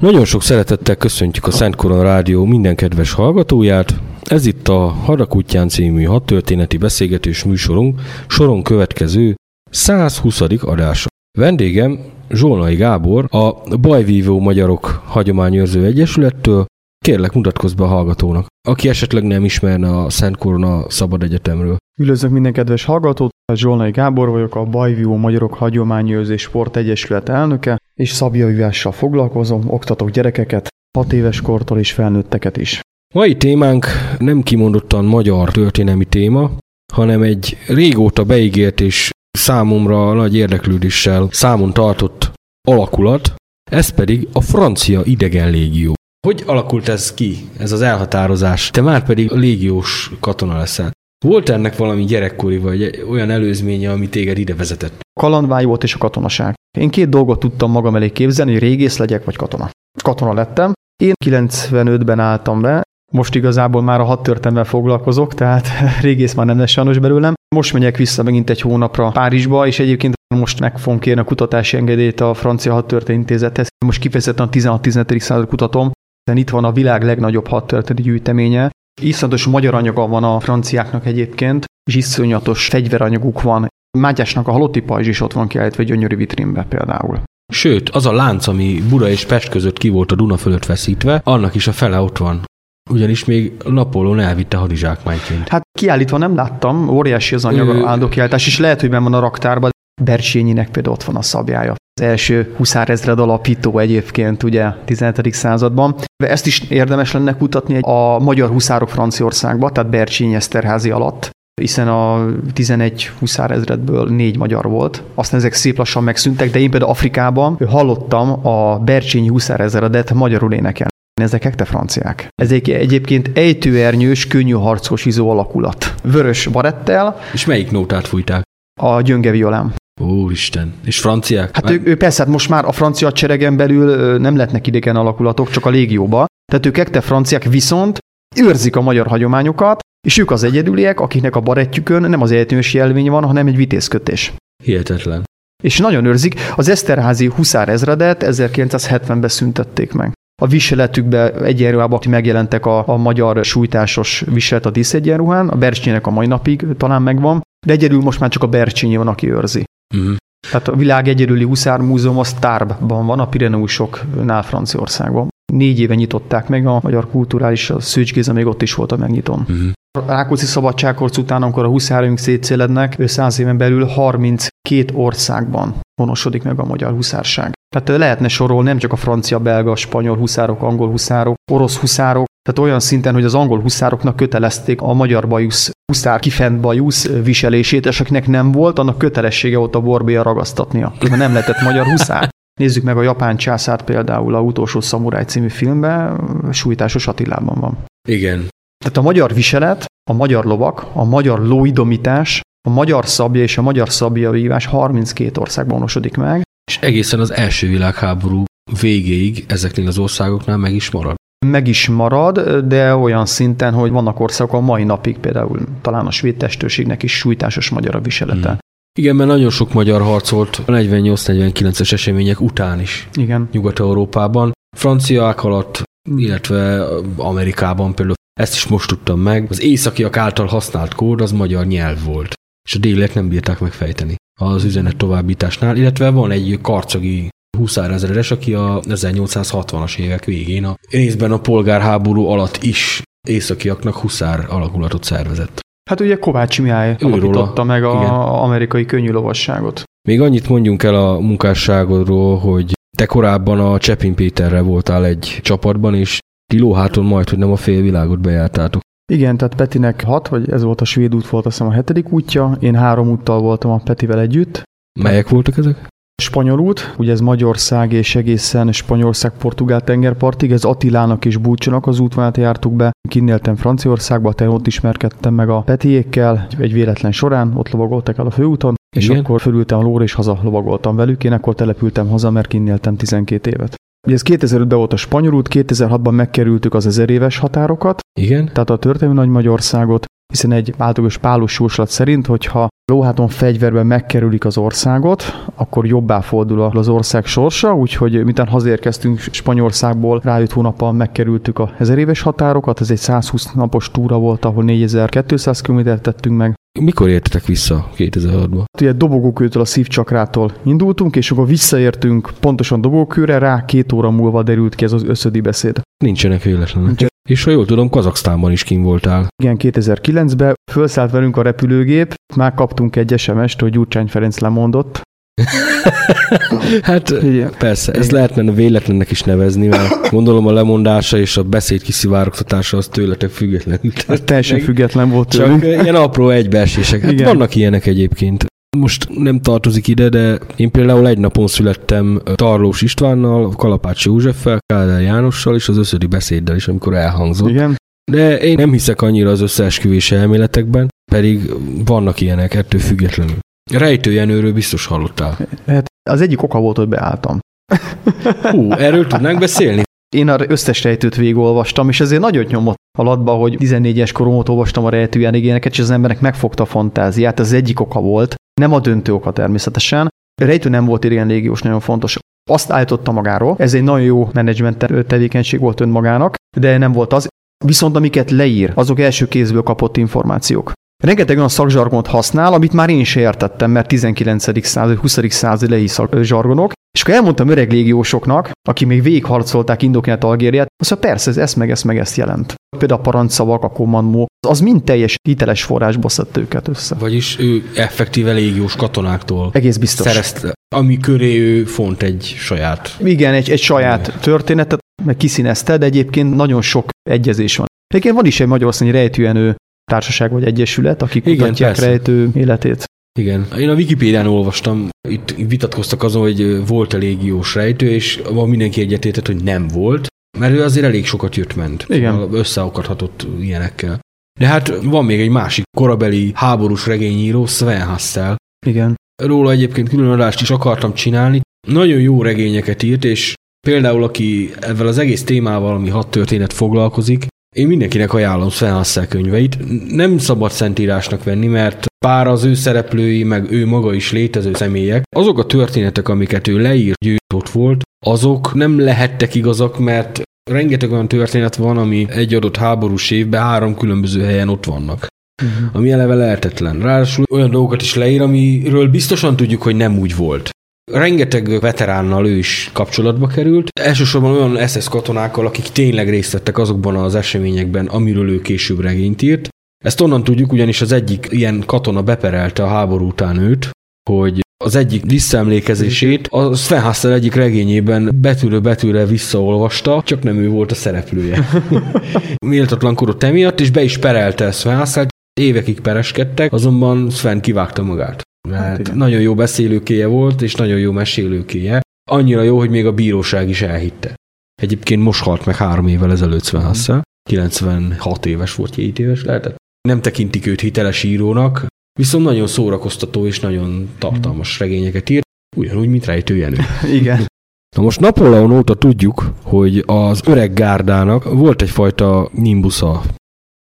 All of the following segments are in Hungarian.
Nagyon sok szeretettel köszöntjük a Szent Korona Rádió minden kedves hallgatóját. Ez itt a Hadakutyán című hat történeti beszélgetős műsorunk soron következő 120. adása. Vendégem Zsolnai Gábor, a Bajvívó Magyarok Hagyományőrző Egyesülettől. Kérlek, mutatkozz be a hallgatónak, aki esetleg nem ismerne a Szent Korona Szabad Egyetemről. Üdvözlök minden kedves hallgatót, Zsolnai Gábor vagyok, a Bajvívó Magyarok Hagyományőrző Sport Egyesület elnöke és szabjaivással foglalkozom, oktatok gyerekeket, 6 éves kortól és felnőtteket is. Mai témánk nem kimondottan magyar történelmi téma, hanem egy régóta beígért és számomra nagy érdeklődéssel számon tartott alakulat, ez pedig a francia idegen légió. Hogy alakult ez ki, ez az elhatározás? Te már pedig légiós katona leszel. Volt ennek valami gyerekkori vagy olyan előzménye, ami téged ide vezetett? Kalandvágy volt és a katonaság. Én két dolgot tudtam magam elé képzelni, hogy régész legyek vagy katona. Katona lettem. Én 95-ben álltam be, most igazából már a hadtörténetben foglalkozok, tehát régész már nem lesz sajnos belőlem. Most megyek vissza megint egy hónapra Párizsba, és egyébként most meg fogom kérni a kutatási engedélyt a Francia Hadtörténeti Intézethez. Most kifejezetten a 16-17. század kutatom, hiszen itt van a világ legnagyobb hadtörténeti gyűjteménye, Iszonyatos magyar anyaga van a franciáknak egyébként, és iszonyatos fegyveranyaguk van. Mátyásnak a halotti pajzs is ott van kiállítva egy gyönyörű vitrínbe például. Sőt, az a lánc, ami Bura és Pest között ki volt a Duna fölött feszítve, annak is a fele ott van. ugyanis még Napóleon elvitte hadizsákmányként. Hát kiállítva nem láttam, óriási az anyag, Ő- áldokiáltás, és lehet, hogy benn van a raktárban. Bercsényinek például ott van a szabjája. Az első huszárezred alapító egyébként ugye 17. században. De ezt is érdemes lenne kutatni a magyar huszárok Franciaországba, tehát Bercsényi Eszterházi alatt hiszen a 11 huszárezredből négy magyar volt. Aztán ezek szép lassan megszűntek, de én például Afrikában hallottam a Bercsényi huszárezredet magyarul énekelni. Ezek ekte franciák. Ezek egyébként ejtőernyős, könnyű harcos izó alakulat. Vörös barettel, És melyik nótát fújták? a gyönge violám. Úristen. És franciák? Hát ő, ő persze, hát most már a francia hadseregen belül nem lehetnek idegen alakulatok, csak a légióba. Tehát ők ekte franciák viszont őrzik a magyar hagyományokat, és ők az egyedüliek, akiknek a barettjükön nem az ejtős jelvény van, hanem egy vitézkötés. Hihetetlen. És nagyon őrzik. Az Eszterházi huszár ezredet 1970-ben szüntették meg. A viseletükben egyenruhában megjelentek a, a magyar sújtásos viselet a díszegyenruhán, a Bercsénynek a mai napig talán megvan, de egyedül most már csak a Bercsényi van, aki őrzi. Uh-huh. Tehát a világ egyedüli huszármúzeum az Tarbban van, a Pireneusoknál Franciaországban. Négy éve nyitották meg a magyar kulturális, a Szűcs Géza még ott is volt a megnyitón. Uh-huh. A Rákóczi szabadságharc után, amikor a huszárunk szétszélednek, ő száz éven belül 32 országban honosodik meg a magyar huszárság. Tehát lehetne sorolni nem csak a francia, belga, spanyol huszárok, angol huszárok, orosz huszárok, tehát olyan szinten, hogy az angol huszároknak kötelezték a magyar bajusz, huszár kifent bajusz viselését, és akinek nem volt, annak kötelessége volt a borbéja ragasztatnia. Mert nem lehetett magyar huszár. Nézzük meg a japán császárt például a utolsó szamuráj című filmben, sújtásos Attilában van. Igen. Tehát a magyar viselet, a magyar lovak, a magyar lóidomítás, a magyar szabja és a magyar szabja vívás 32 országban honosodik meg. És egészen az első világháború végéig ezeknél az országoknál meg is marad. Meg is marad, de olyan szinten, hogy vannak országok a mai napig, például talán a svéd testőrségnek is sújtásos magyar a viselete. Hmm. Igen, mert nagyon sok magyar harcolt a 48-49-es események után is Igen. Nyugat-Európában. Franciák alatt, illetve Amerikában például. Ezt is most tudtam meg. Az északiak által használt kód az magyar nyelv volt. És a déliek nem bírták megfejteni az üzenet továbbításnál, illetve van egy karcagi huszárezredes, aki a 1860-as évek végén a részben a polgárháború alatt is északiaknak huszár alakulatot szervezett. Hát ugye Kovács Mihály alapította meg Igen. a amerikai könnyű lovasságot. Még annyit mondjunk el a munkásságodról, hogy te korábban a Csepin Péterrel voltál egy csapatban, és ti lóháton majd, hogy nem a félvilágot bejártátok. Igen, tehát Petinek hat, vagy ez volt a svéd út, volt azt hiszem a hetedik útja, én három úttal voltam a Petivel együtt. Melyek voltak ezek? Spanyol út, ugye ez Magyarország és egészen Spanyolország-Portugál tengerpartig, ez Attilának és Búcsónak az útvonalát jártuk be. Kinnéltem Franciaországba, te ott ismerkedtem meg a Petiékkel, egy véletlen során, ott lovagoltak el a főúton, és Igen. akkor fölültem a lóra és haza lovagoltam velük, én akkor települtem haza, mert kinnéltem 12 évet. Ugye ez 2005-ben volt a spanyol út, 2006-ban megkerültük az ezer éves határokat, Igen? tehát a történelmi Nagy Magyarországot, hiszen egy általános pálos jóslat szerint, hogyha lóháton fegyverben megkerülik az országot, akkor jobbá fordul az ország sorsa, úgyhogy miután hazérkeztünk Spanyolországból, rájött hónappal megkerültük a ezer éves határokat, ez egy 120 napos túra volt, ahol 4200 km tettünk meg. Mikor értetek vissza 2006-ba? Ugye dobogókőtől a szívcsakrától indultunk, és akkor visszaértünk pontosan dobogókőre, rá két óra múlva derült ki ez az összödi beszéd. Nincsenek véletlenek. Nincsen. És ha jól tudom, Kazaksztánban is kim voltál. Igen, 2009-ben felszállt velünk a repülőgép, már kaptunk egy SMS-t, hogy Gyurcsány Ferenc lemondott. Hát Igen. persze, ez lehetne véletlennek is nevezni, mert gondolom a lemondása és a beszéd kiszivárogtatása az tőletek függetlenül. Ez teljesen független volt Csak tőlünk. ilyen apró egybeesések. Hát Igen. vannak ilyenek egyébként. Most nem tartozik ide, de én például egy napon születtem Tarlós Istvánnal, Kalapács Józseffel, Kádár Jánossal és az összödi beszéddel is, amikor elhangzott. Igen. De én nem hiszek annyira az összeesküvés elméletekben, pedig vannak ilyenek ettől függetlenül. Rejtőjenőről biztos hallottál. Hát az egyik oka volt, hogy beálltam. Hú, erről tudnánk beszélni? Én az összes rejtőt végigolvastam, és ezért nagyot nyomott a latba, hogy 14-es korom olvastam a rejtőjen igényeket, és az embernek megfogta a fantáziát. Ez az egyik oka volt, nem a döntő oka természetesen. A rejtő nem volt idegen légiós, nagyon fontos. Azt állította magáról, ez egy nagyon jó menedzsment tevékenység volt önmagának, de nem volt az. Viszont amiket leír, azok első kézből kapott információk. Rengeteg olyan szakzsargont használ, amit már én is értettem, mert 19. század, 20. század lei zsargonok, és akkor elmondtam öreg légiósoknak, akik még végigharcolták Indokinát, Algériát, azt mondja, persze, ez ezt meg ezt meg ezt jelent. Például a parancsszavak, a kommandó, az mind teljes hiteles forrásba szedte őket össze. Vagyis ő effektíve légiós katonáktól Egész biztos. szerezte, ami köré ő font egy saját. Igen, egy, egy saját történetet, meg kiszínezte, de egyébként nagyon sok egyezés van. Egyébként van is egy Magyarországi rejtőjenő társaság vagy egyesület, akik Igen, kutatják persze. rejtő életét. Igen. Én a Wikipédián olvastam, itt vitatkoztak azon, hogy volt-e légiós rejtő, és van mindenki egyetértett, hogy nem volt, mert ő azért elég sokat jött-ment. Igen. Szóval összeakadhatott ilyenekkel. De hát van még egy másik korabeli háborús regényíró, Sven Hassel. Igen. Róla egyébként külön adást is akartam csinálni. Nagyon jó regényeket írt, és például aki ezzel az egész témával, ami hat történet foglalkozik, én mindenkinek ajánlom Sven Hassel könyveit. Nem szabad szentírásnak venni, mert pár az ő szereplői, meg ő maga is létező személyek, azok a történetek, amiket ő leírt, ott volt, azok nem lehettek igazak, mert rengeteg olyan történet van, ami egy adott háborús évben három különböző helyen ott vannak Uh-huh. ami eleve lehetetlen. Ráadásul olyan dolgokat is leír, amiről biztosan tudjuk, hogy nem úgy volt. Rengeteg veteránnal ő is kapcsolatba került, elsősorban olyan SS katonákkal, akik tényleg részt vettek azokban az eseményekben, amiről ő később regényt írt. Ezt onnan tudjuk, ugyanis az egyik ilyen katona beperelte a háború után őt, hogy az egyik visszaemlékezését a Sven Hassel egyik regényében betűről betűre visszaolvasta, csak nem ő volt a szereplője. Méltatlankodott emiatt, és be is perelte Sven Hassel, évekig pereskedtek, azonban Sven kivágta magát. Mert Hát hát igen. nagyon jó beszélőkéje volt, és nagyon jó mesélőkéje. Annyira jó, hogy még a bíróság is elhitte. Egyébként most halt meg három évvel ezelőtt Sven Hassel. 96 éves volt, 7 éves lehetett. Nem tekintik őt hiteles írónak, viszont nagyon szórakoztató és nagyon tartalmas regényeket írt, ugyanúgy, mint Rejtő Jenő. Igen. Na most Napóleon óta tudjuk, hogy az öreg gárdának volt egyfajta nimbusza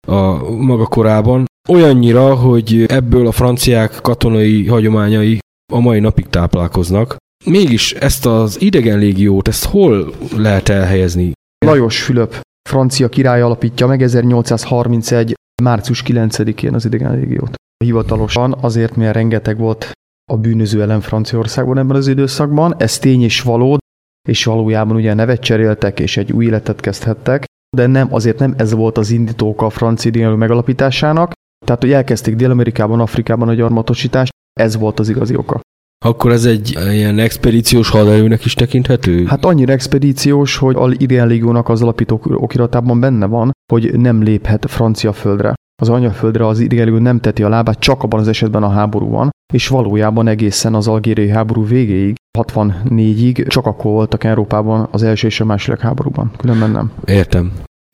a maga korában, olyannyira, hogy ebből a franciák katonai hagyományai a mai napig táplálkoznak. Mégis ezt az idegen légiót, ezt hol lehet elhelyezni? Lajos Fülöp, francia király alapítja meg 1831. március 9-én az idegen légiót. Hivatalosan azért, mert rengeteg volt a bűnöző ellen Franciaországban ebben az időszakban. Ez tény és való, és valójában ugye nevet cseréltek, és egy új életet kezdhettek, de nem, azért nem ez volt az indítóka a francia idegen megalapításának. Tehát, hogy elkezdték Dél-Amerikában, Afrikában a gyarmatosítást, ez volt az igazi oka. Akkor ez egy ilyen expedíciós haderőnek is tekinthető? Hát annyira expedíciós, hogy a idén légiónak az alapító okiratában benne van, hogy nem léphet francia földre. Az anyaföldre az légió nem teti a lábát, csak abban az esetben a háború van, és valójában egészen az algériai háború végéig, 64-ig csak akkor voltak Európában az első és a második háborúban, különben nem. Értem.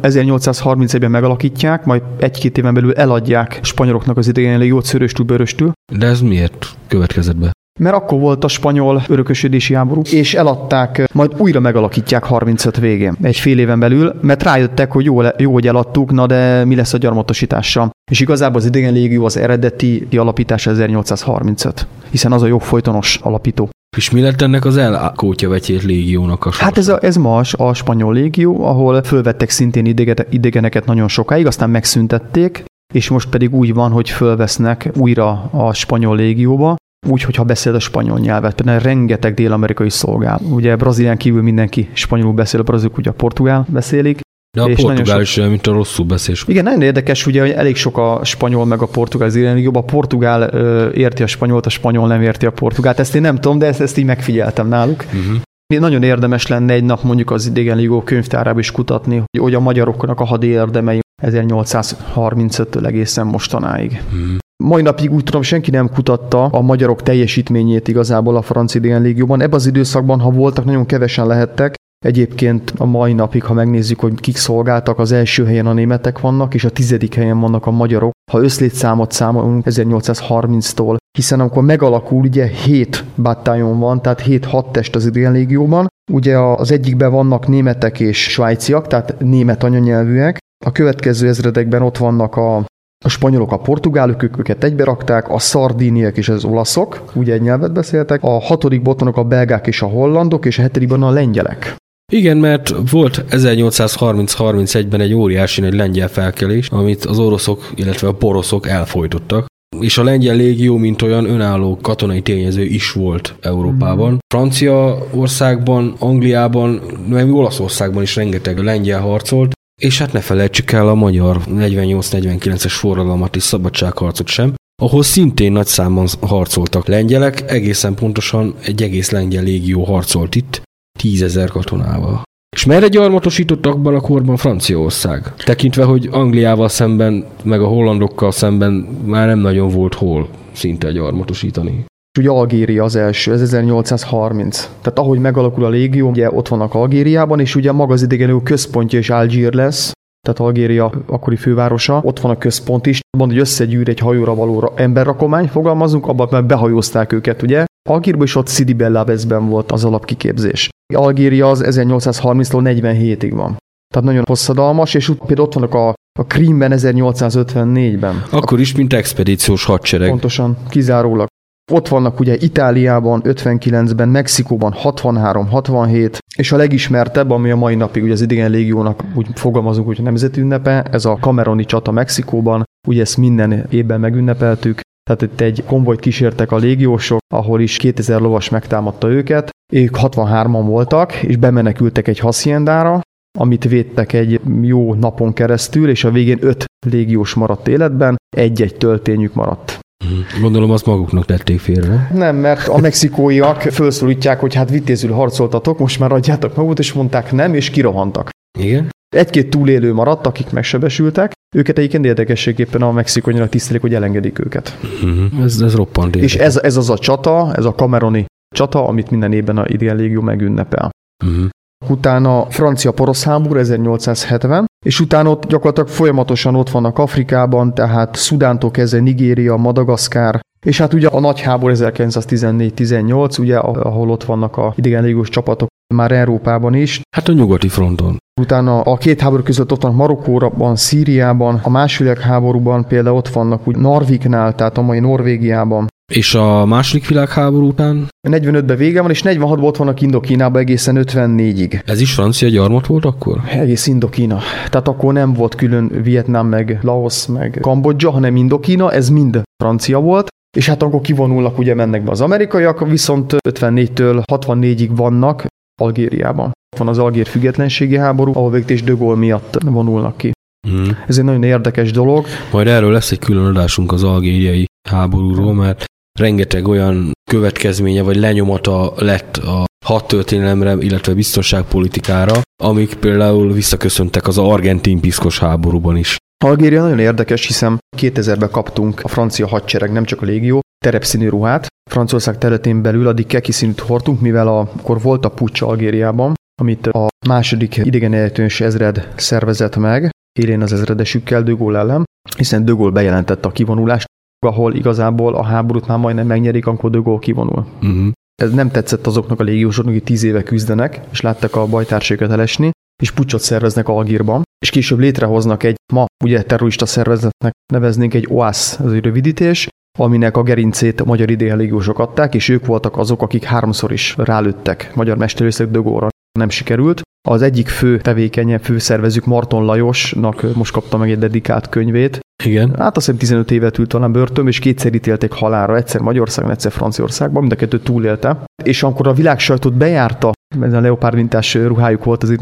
1831-ben megalakítják, majd egy-két éven belül eladják spanyoloknak az idegen légiót szöröstül, bőröstül, De ez miért következett be? mert akkor volt a spanyol örökösödési háború, és eladták, majd újra megalakítják 35 végén, egy fél éven belül, mert rájöttek, hogy jó, jó hogy eladtuk, na de mi lesz a gyarmatosítással. És igazából az idegen légió az eredeti alapítása 1835, hiszen az a jogfolytonos alapító. És mi lett ennek az elkótya vetyét légiónak a sorsa? Hát ez, a, ez ma a, spanyol légió, ahol fölvettek szintén idege- idegeneket nagyon sokáig, aztán megszüntették, és most pedig úgy van, hogy fölvesznek újra a spanyol légióba, úgy, hogyha beszél a spanyol nyelvet. Például rengeteg dél-amerikai szolgál. Ugye Brazílián kívül mindenki spanyolul beszél, a brazilok ugye a portugál beszélik. De a és portugál is olyan, mint a rosszul beszélés. Igen, nagyon érdekes, ugye, hogy elég sok a spanyol meg a portugál az légióban. A portugál ö, érti a spanyolt, a spanyol nem érti a portugált. Ezt én nem tudom, de ezt, ezt így megfigyeltem náluk. Uh-huh. Nagyon érdemes lenne egy nap mondjuk az idegen ligó könyvtárába is kutatni, hogy- hogy a magyaroknak a hadi érdemei 1835-től egészen mostanáig. Uh-huh. Mai napig úgy tudom, senki nem kutatta a magyarok teljesítményét igazából a francia idegen légióban. Ebben az időszakban, ha voltak, nagyon kevesen lehettek. Egyébként a mai napig, ha megnézzük, hogy kik szolgáltak, az első helyen a németek vannak, és a tizedik helyen vannak a magyarok. Ha összlétszámot számolunk 1830-tól, hiszen amikor megalakul, ugye 7 battalion van, tehát 7 hadtest az idegen légióban. Ugye az egyikben vannak németek és svájciak, tehát német anyanyelvűek. A következő ezredekben ott vannak a a spanyolok, a portugálok, ők őket egybe rakták, a szardíniek és az olaszok, ugye egy nyelvet beszéltek, a hatodik botonok a belgák és a hollandok, és a hetedikben a lengyelek. Igen, mert volt 1830-31-ben egy óriási nagy lengyel felkelés, amit az oroszok, illetve a poroszok elfolytottak. És a lengyel légió, mint olyan önálló katonai tényező is volt Európában. Mm. Franciaországban, Angliában, meg Olaszországban is rengeteg lengyel harcolt, és hát ne felejtsük el a magyar 48-49-es forradalmat és szabadságharcot sem, ahol szintén nagy számban harcoltak lengyelek, egészen pontosan egy egész lengyel légió harcolt itt, tízezer katonával. És merre gyarmatosítottak abban a korban Franciaország? Tekintve, hogy Angliával szemben, meg a hollandokkal szemben már nem nagyon volt hol szinte gyarmatosítani. Ugye Algéria az első, ez 1830. Tehát ahogy megalakul a légió, ugye ott vannak Algériában, és ugye maga az idegenő központja is Algír lesz, tehát Algéria akkori fővárosa, ott van a központ is, mond, hogy összegyűr egy hajóra való emberrakomány, fogalmazunk, abban mert behajózták őket, ugye? Algírban is ott Sidi Bellabezben volt az alapkiképzés. Algéria az 1830-tól 47-ig van. Tehát nagyon hosszadalmas, és úgy például ott vannak a, a Krímben 1854-ben. Akkor is, mint expedíciós hadsereg. Pontosan, kizárólag. Ott vannak ugye Itáliában 59-ben, Mexikóban 63-67, és a legismertebb, ami a mai napig ugye az idegen légiónak úgy fogalmazunk, hogy a nemzeti ünnepe, ez a Cameroni csata Mexikóban, ugye ezt minden évben megünnepeltük, tehát itt egy konvojt kísértek a légiósok, ahol is 2000 lovas megtámadta őket, ők 63-an voltak, és bemenekültek egy haciendára, amit védtek egy jó napon keresztül, és a végén öt légiós maradt életben, egy-egy töltényük maradt. Mhm. Gondolom azt maguknak tették félre. Nem, mert a mexikóiak felszólítják, hogy hát vitézül harcoltatok, most már adjátok magukat, és mondták nem, és kirohantak. Igen? Egy-két túlélő maradt, akik megsebesültek, őket egyébként érdekességképpen a mexikónyira tisztelik, hogy elengedik őket. Uh-huh. Ez, ez roppant érdekes. És ez, ez az a csata, ez a kameroni csata, amit minden évben a idén légió megünnepel. Uh-huh. Utána francia porosz háború 1870, és utána ott gyakorlatilag folyamatosan ott vannak Afrikában, tehát Szudántól kezdve Nigéria, Madagaszkár, és hát ugye a nagy háború 1914-18, ugye, ahol ott vannak a idegenlégós csapatok már Európában is. Hát a nyugati fronton. Utána a két háború között ott van Marokkóban, Szíriában, a második háborúban például ott vannak úgy Narviknál, tehát a mai Norvégiában. És a második világháború után? 45-ben vége van, és 46-ban ott vannak Indokínában egészen 54-ig. Ez is francia gyarmat volt akkor? Egész Indokína. Tehát akkor nem volt külön Vietnám, meg Laos, meg Kambodzsa, hanem Indokína, ez mind francia volt. És hát akkor kivonulnak, ugye mennek be az amerikaiak, viszont 54-től 64-ig vannak Algériában. Van az Algér függetlenségi háború, ahol végig is De Gaulle miatt vonulnak ki. Mm. Ez egy nagyon érdekes dolog. Majd erről lesz egy külön adásunk az algériai háborúról, mert rengeteg olyan következménye vagy lenyomata lett a hadtörténelemre, illetve biztonságpolitikára, amik például visszaköszöntek az argentin piszkos háborúban is. Algéria nagyon érdekes, hiszen 2000-ben kaptunk a francia hadsereg, nem csak a légió, terepszínű ruhát. Franciaország területén belül addig keki színűt hordtunk, mivel a, akkor volt a pucs Algériában, amit a második idegen ezred szervezett meg, élén az ezredesükkel De Gaulle ellen, hiszen De Gaulle bejelentette a kivonulást, ahol igazából a háborút már majdnem megnyerik, amikor De Gaulle kivonul. Uh-huh. Ez nem tetszett azoknak a légiósoknak, akik tíz éve küzdenek, és láttak a bajtársaikat elesni, és pucsot szerveznek Algírban, és később létrehoznak egy ma ugye terrorista szervezetnek neveznénk egy OAS, az egy rövidítés, aminek a gerincét a magyar idénlégiósok adták, és ők voltak azok, akik háromszor is rálőttek magyar mesterőszök Dögóra. Nem sikerült. Az egyik fő tevékenye, főszervezők Marton Lajosnak most kapta meg egy dedikált könyvét, igen. Hát azt hiszem 15 évet ült talán börtön, és kétszer ítélték halálra, egyszer Magyarországon, egyszer Franciaországban, mind a kettő túlélte. És amikor a világ sajtót bejárta, ez a leopárdmintás ruhájuk volt az itt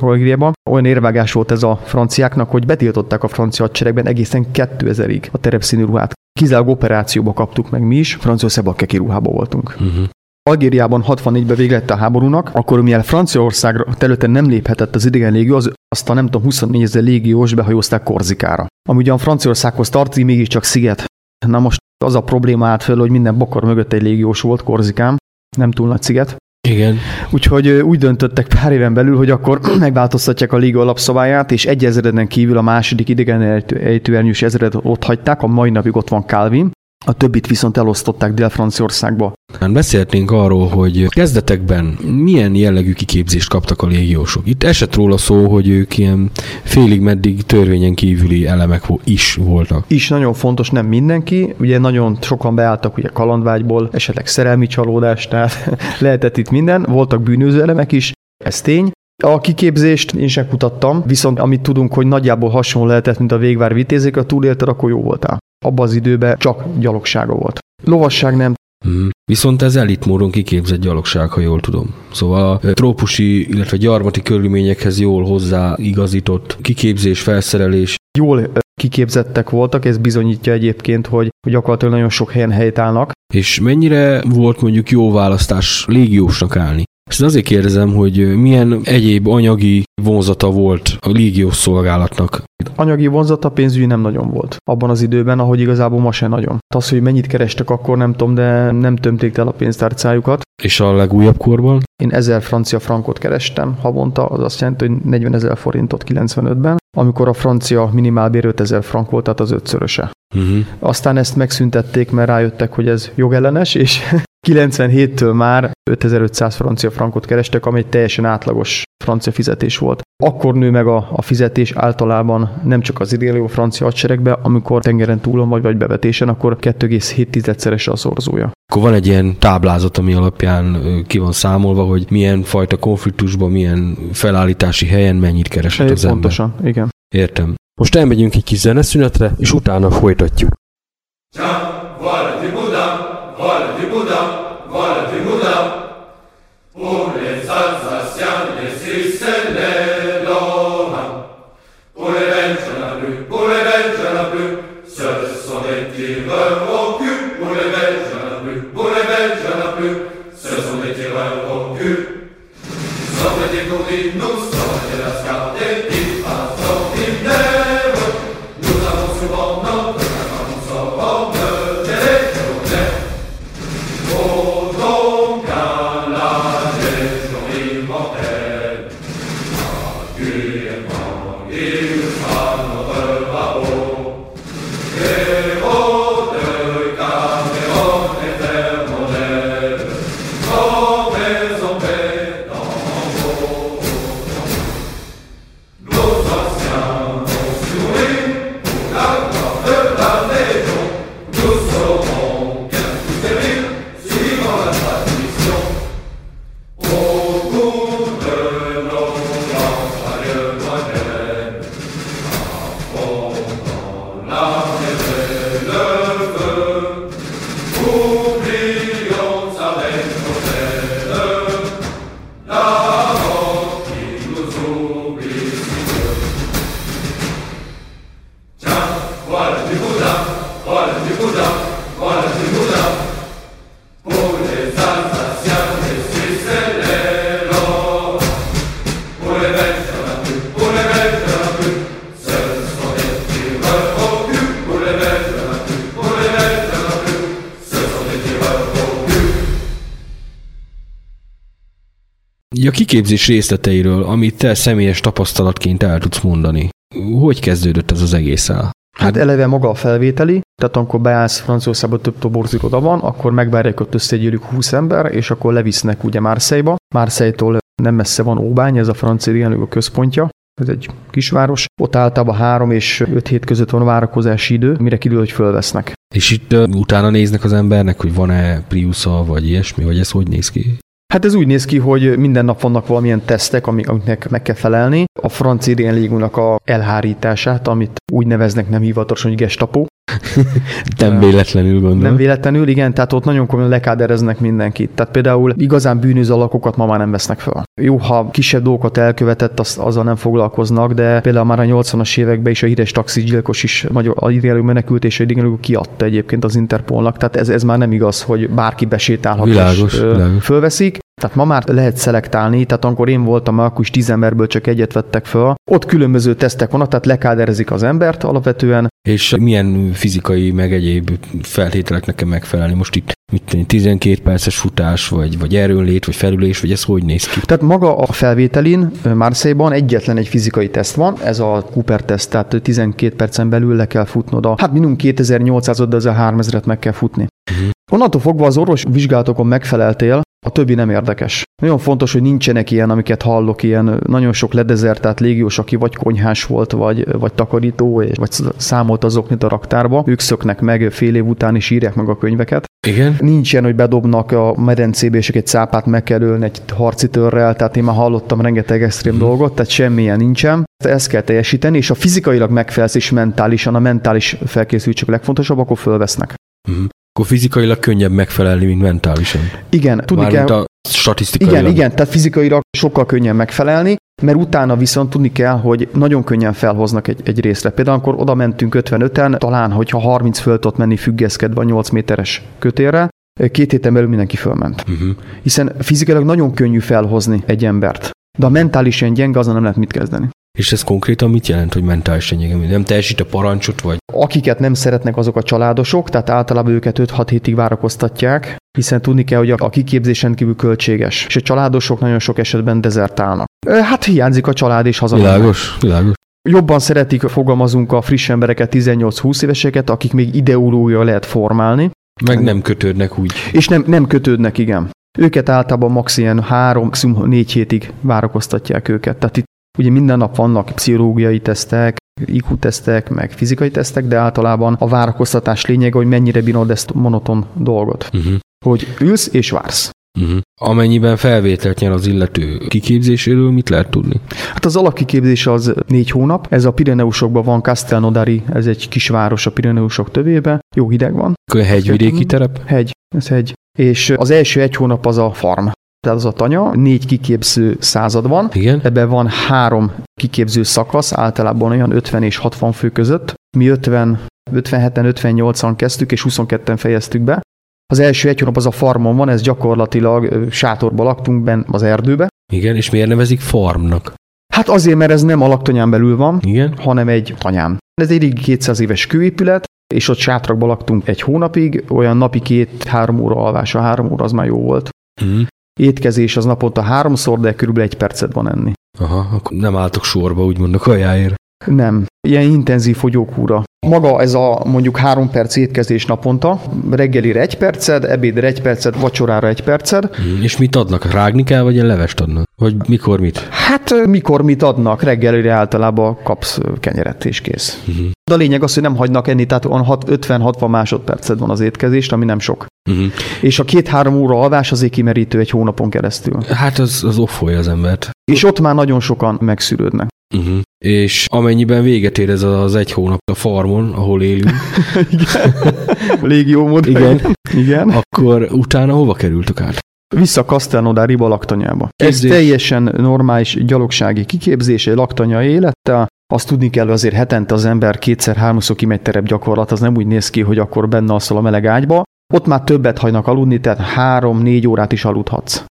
Algériában, olyan érvágás volt ez a franciáknak, hogy betiltották a francia hadseregben egészen 2000-ig a terepszínű ruhát. Kizárólag operációba kaptuk meg mi is, Franciaországban keki ruhába voltunk. Uh-huh. Algériában 64-ben vége a háborúnak, akkor mivel Franciaország területen nem léphetett az idegen légió, az, azt a nem tudom 24 ezer légiós behajózták Korzikára. Ami ugyan Franciaországhoz tartozik, mégiscsak sziget. Na most az a probléma állt fel, hogy minden bokor mögött egy légiós volt Korzikán, nem túl nagy sziget. Igen. Úgyhogy úgy döntöttek pár éven belül, hogy akkor megváltoztatják a liga alapszabályát, és egy ezreden kívül a második idegen ejtőernyős ezred ott hagyták, a mai napig ott van Calvin, a többit viszont elosztották Dél-Franciaországba. Beszéltünk arról, hogy kezdetekben milyen jellegű kiképzést kaptak a légiósok. Itt esett róla szó, hogy ők ilyen félig meddig törvényen kívüli elemek is voltak. Is nagyon fontos, nem mindenki. Ugye nagyon sokan beálltak ugye kalandvágyból, esetleg szerelmi csalódás, tehát lehetett itt minden. Voltak bűnöző elemek is, ez tény, A kiképzést én sem kutattam, viszont amit tudunk, hogy nagyjából hasonló lehetett, mint a végvár vitézék, a túlélted, akkor jó voltál. Abban az időben csak gyalogsága volt. Lovasság nem, Hmm. Viszont ez elitmódon kiképzett gyalogság, ha jól tudom. Szóval a trópusi, illetve gyarmati körülményekhez jól hozzáigazított kiképzés, felszerelés. Jól kiképzettek voltak, ez bizonyítja egyébként, hogy gyakorlatilag nagyon sok helyen helytállnak. És mennyire volt mondjuk jó választás légiósnak állni? Ezt azért kérdezem, hogy milyen egyéb anyagi vonzata volt a légiós szolgálatnak. Anyagi vonzata pénzügyi nem nagyon volt. Abban az időben, ahogy igazából ma se nagyon. Az, hogy mennyit kerestek akkor, nem tudom, de nem tömték el a pénztárcájukat. És a legújabb korban? Én 1000 francia frankot kerestem havonta, az azt jelenti, hogy 40 ezer forintot 95-ben, amikor a francia minimálbér 5000 frank volt, tehát az ötszöröse. Uh-huh. Aztán ezt megszüntették, mert rájöttek, hogy ez jogellenes, és 97-től már 5500 francia frankot kerestek, ami egy teljesen átlagos francia fizetés volt. Akkor nő meg a, a fizetés általában nem csak az idélő francia hadseregbe, amikor tengeren túlon vagy, vagy bevetésen, akkor 2,7-szerese a szorzója. Akkor van egy ilyen táblázat, ami alapján ki van számolva, hogy milyen fajta konfliktusban, milyen felállítási helyen mennyit keresett az ember. Pontosan, igen. Értem. Most elmegyünk egy kis zeneszünetre, és utána folytatjuk. Voilà du boudin, voilà du 五连三三 A kiképzés részleteiről, amit te személyes tapasztalatként el tudsz mondani. Hogy kezdődött ez az egész el? Hát eleve maga a felvételi, tehát amikor beállsz Franciaországba több toborzik oda van, akkor megvárják ott összegyűlük 20 ember, és akkor levisznek ugye Marseille-ba. Marseille-tól nem messze van Óbány, ez a francia a központja. Ez egy kisváros. Ott általában 3 és 5 hét között van várakozási idő, mire kiderül, hogy fölvesznek. És itt uh, utána néznek az embernek, hogy van-e Priusa, vagy ilyesmi, vagy ez hogy néz ki? Hát ez úgy néz ki, hogy minden nap vannak valamilyen tesztek, amik- amiknek meg kell felelni. A francia idén légúnak a elhárítását, amit úgy neveznek nem hivatalosan, hogy gestapo. Nem véletlenül gondolom. Nem véletlenül, igen, tehát ott nagyon komolyan lekádereznek mindenkit. Tehát például igazán bűnöző alakokat ma már nem vesznek fel. Jó, ha kisebb dolgokat elkövetett, azt, azzal nem foglalkoznak, de például már a 80-as években is a híres taxigyilkos is magyar a ideálú menekült és egy kiadta egyébként az Interpolnak. Tehát ez, ez már nem igaz, hogy bárki besétálhat Világos, és világos. fölveszik. Tehát ma már lehet szelektálni, tehát amikor én voltam, akkor is tíz emberből csak egyet vettek föl. Ott különböző tesztek vannak, tehát lekáderezik az embert alapvetően, És milyen fizikai, meg egyéb feltételeknek kell megfelelni? Most itt mit tenni, 12 perces futás, vagy, vagy erőnlét, vagy felülés, vagy ez hogy néz ki? Tehát maga a felvételin Marseille-ban egyetlen egy fizikai teszt van, ez a Cooper teszt, tehát 12 percen belül le kell futnod a, hát minimum 2800 de az a 3000-et meg kell futni. Mhm. Onnantól fogva az orvos vizsgálatokon megfeleltél, a többi nem érdekes. Nagyon fontos, hogy nincsenek ilyen, amiket hallok, ilyen nagyon sok ledezertált légiós, aki vagy konyhás volt, vagy, vagy takarító, vagy számolt azoknit a raktárba. Ők szöknek meg fél év után is írják meg a könyveket. Igen? Nincs ilyen, hogy bedobnak a medencébe, és egy cápát meg kell ölni egy harci törrel, tehát én már hallottam rengeteg extrém hmm. dolgot, tehát semmilyen nincsen. Ezt kell teljesíteni, és a fizikailag megfelelsz és mentálisan, a mentális felkészültség legfontosabb, akkor fölvesznek. Hmm. Akkor fizikailag könnyebb megfelelni, mint mentálisan. Igen, tudni Mármint kell. a statisztikailag. Igen, igen, tehát fizikailag sokkal könnyebb megfelelni, mert utána viszont tudni kell, hogy nagyon könnyen felhoznak egy, egy részre. Például amikor oda mentünk 55-en, talán, hogyha 30 föl tudott menni függeszkedve a 8 méteres kötélre, két héten belül mindenki fölment. Uh-huh. Hiszen fizikailag nagyon könnyű felhozni egy embert. De a mentálisan gyenge, azon nem lehet mit kezdeni. És ez konkrétan mit jelent, hogy mentálisan gyenge? Nem teljesít a parancsot, vagy? Akiket nem szeretnek azok a családosok, tehát általában őket 5-6 hétig várakoztatják, hiszen tudni kell, hogy a kiképzés rendkívül költséges, és a családosok nagyon sok esetben dezertálnak. Hát hiányzik a család és haza. Világos, világos. Jobban szeretik, fogalmazunk a friss embereket, 18-20 éveseket, akik még ideológia lehet formálni. Meg nem kötődnek úgy. És nem, nem kötődnek, igen. Őket általában max. ilyen három, maximum négy hétig várakoztatják őket. Tehát itt ugye minden nap vannak pszichológiai tesztek, IQ tesztek, meg fizikai tesztek, de általában a várakoztatás lényege, hogy mennyire bírod ezt monoton dolgot. Uh-huh. Hogy ülsz és vársz. Uh-huh. Amennyiben felvételt nyer az illető kiképzéséről, mit lehet tudni? Hát az alapkiképzés az négy hónap. Ez a Pireneusokban van, Castelnodari, ez egy kisváros a Pireneusok tövébe. Jó hideg van. Hegyvidéki terep? Hegy, ez hegy. És az első egy hónap az a farm. Tehát az a tanya, négy kiképző század van. Igen. Ebben van három kiképző szakasz, általában olyan 50 és 60 fő között. Mi 50, 57-en, 58-an kezdtük, és 22-en fejeztük be. Az első egy hónap az a farmon van, ez gyakorlatilag sátorba laktunk benn az erdőbe. Igen, és miért nevezik farmnak? Hát azért, mert ez nem a laktanyán belül van, Igen. hanem egy tanyán. Ez egy régi 200 éves kőépület, és ott sátrakba laktunk egy hónapig, olyan napi két-három óra alvása, három óra az már jó volt. Uh-huh. Étkezés az naponta háromszor, de körülbelül egy percet van enni. Aha, akkor nem álltok sorba, úgymond a kajáért. Nem. Ilyen intenzív fogyókúra. Maga ez a mondjuk három perc étkezés naponta, reggelire egy perced, ebédre egy perced, vacsorára egy perced. Mm, és mit adnak? Rágni kell, vagy ilyen levest adnak? Vagy mikor mit? Hát mikor mit adnak? Reggelire általában kapsz kenyeret és kész. Uh-huh. De a lényeg az, hogy nem hagynak enni, tehát 50-60 másodperced van az étkezést, ami nem sok. Uh-huh. És a két-három óra alvás azért kimerítő egy hónapon keresztül. Hát az, az offolja az embert. És ott már nagyon sokan megszűrődnek. Uh-huh. És amennyiben véget ér ez az egy hónap a farmon, ahol élünk. Igen. Légió mód. Igen. Igen. Akkor utána hova kerültök át? Vissza Castelnodári laktanyába. Képzés. Ez teljesen normális gyalogsági kiképzés, egy laktanya élettel. Azt tudni kell, hogy azért hetente az ember kétszer-háromszor kimegy terep gyakorlat, az nem úgy néz ki, hogy akkor benne alszol a meleg ágyba. Ott már többet hagynak aludni, tehát három-négy órát is aludhatsz.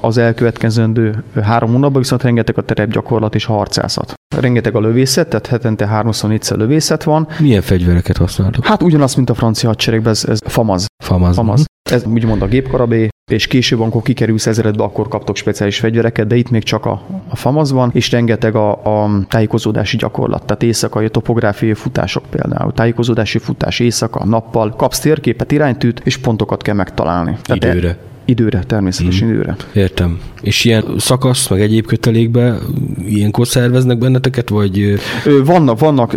Az elkövetkezendő három hónapban viszont rengeteg a terepgyakorlat és a harcászat. Rengeteg a lövészet, tehát hetente háromszor négyszer lövészet van. Milyen fegyvereket használtok? Hát ugyanaz, mint a francia hadseregben, ez, ez famaz. Famaz. Famaz. Ez úgymond a gépkarabé, és később, amikor kikerülsz ezeredbe, akkor kaptok speciális fegyvereket, de itt még csak a, a famaz van, és rengeteg a, a tájékozódási gyakorlat, tehát éjszakai topográfiai futások például, tájékozódási futás éjszaka, nappal, kapsz térképet, iránytűt, és pontokat kell megtalálni. Tehát Időre. Időre, természetesen Mhm. időre. Értem. És ilyen szakasz, meg egyéb kötelékbe ilyenkor szerveznek benneteket, vagy Vannak, vannak,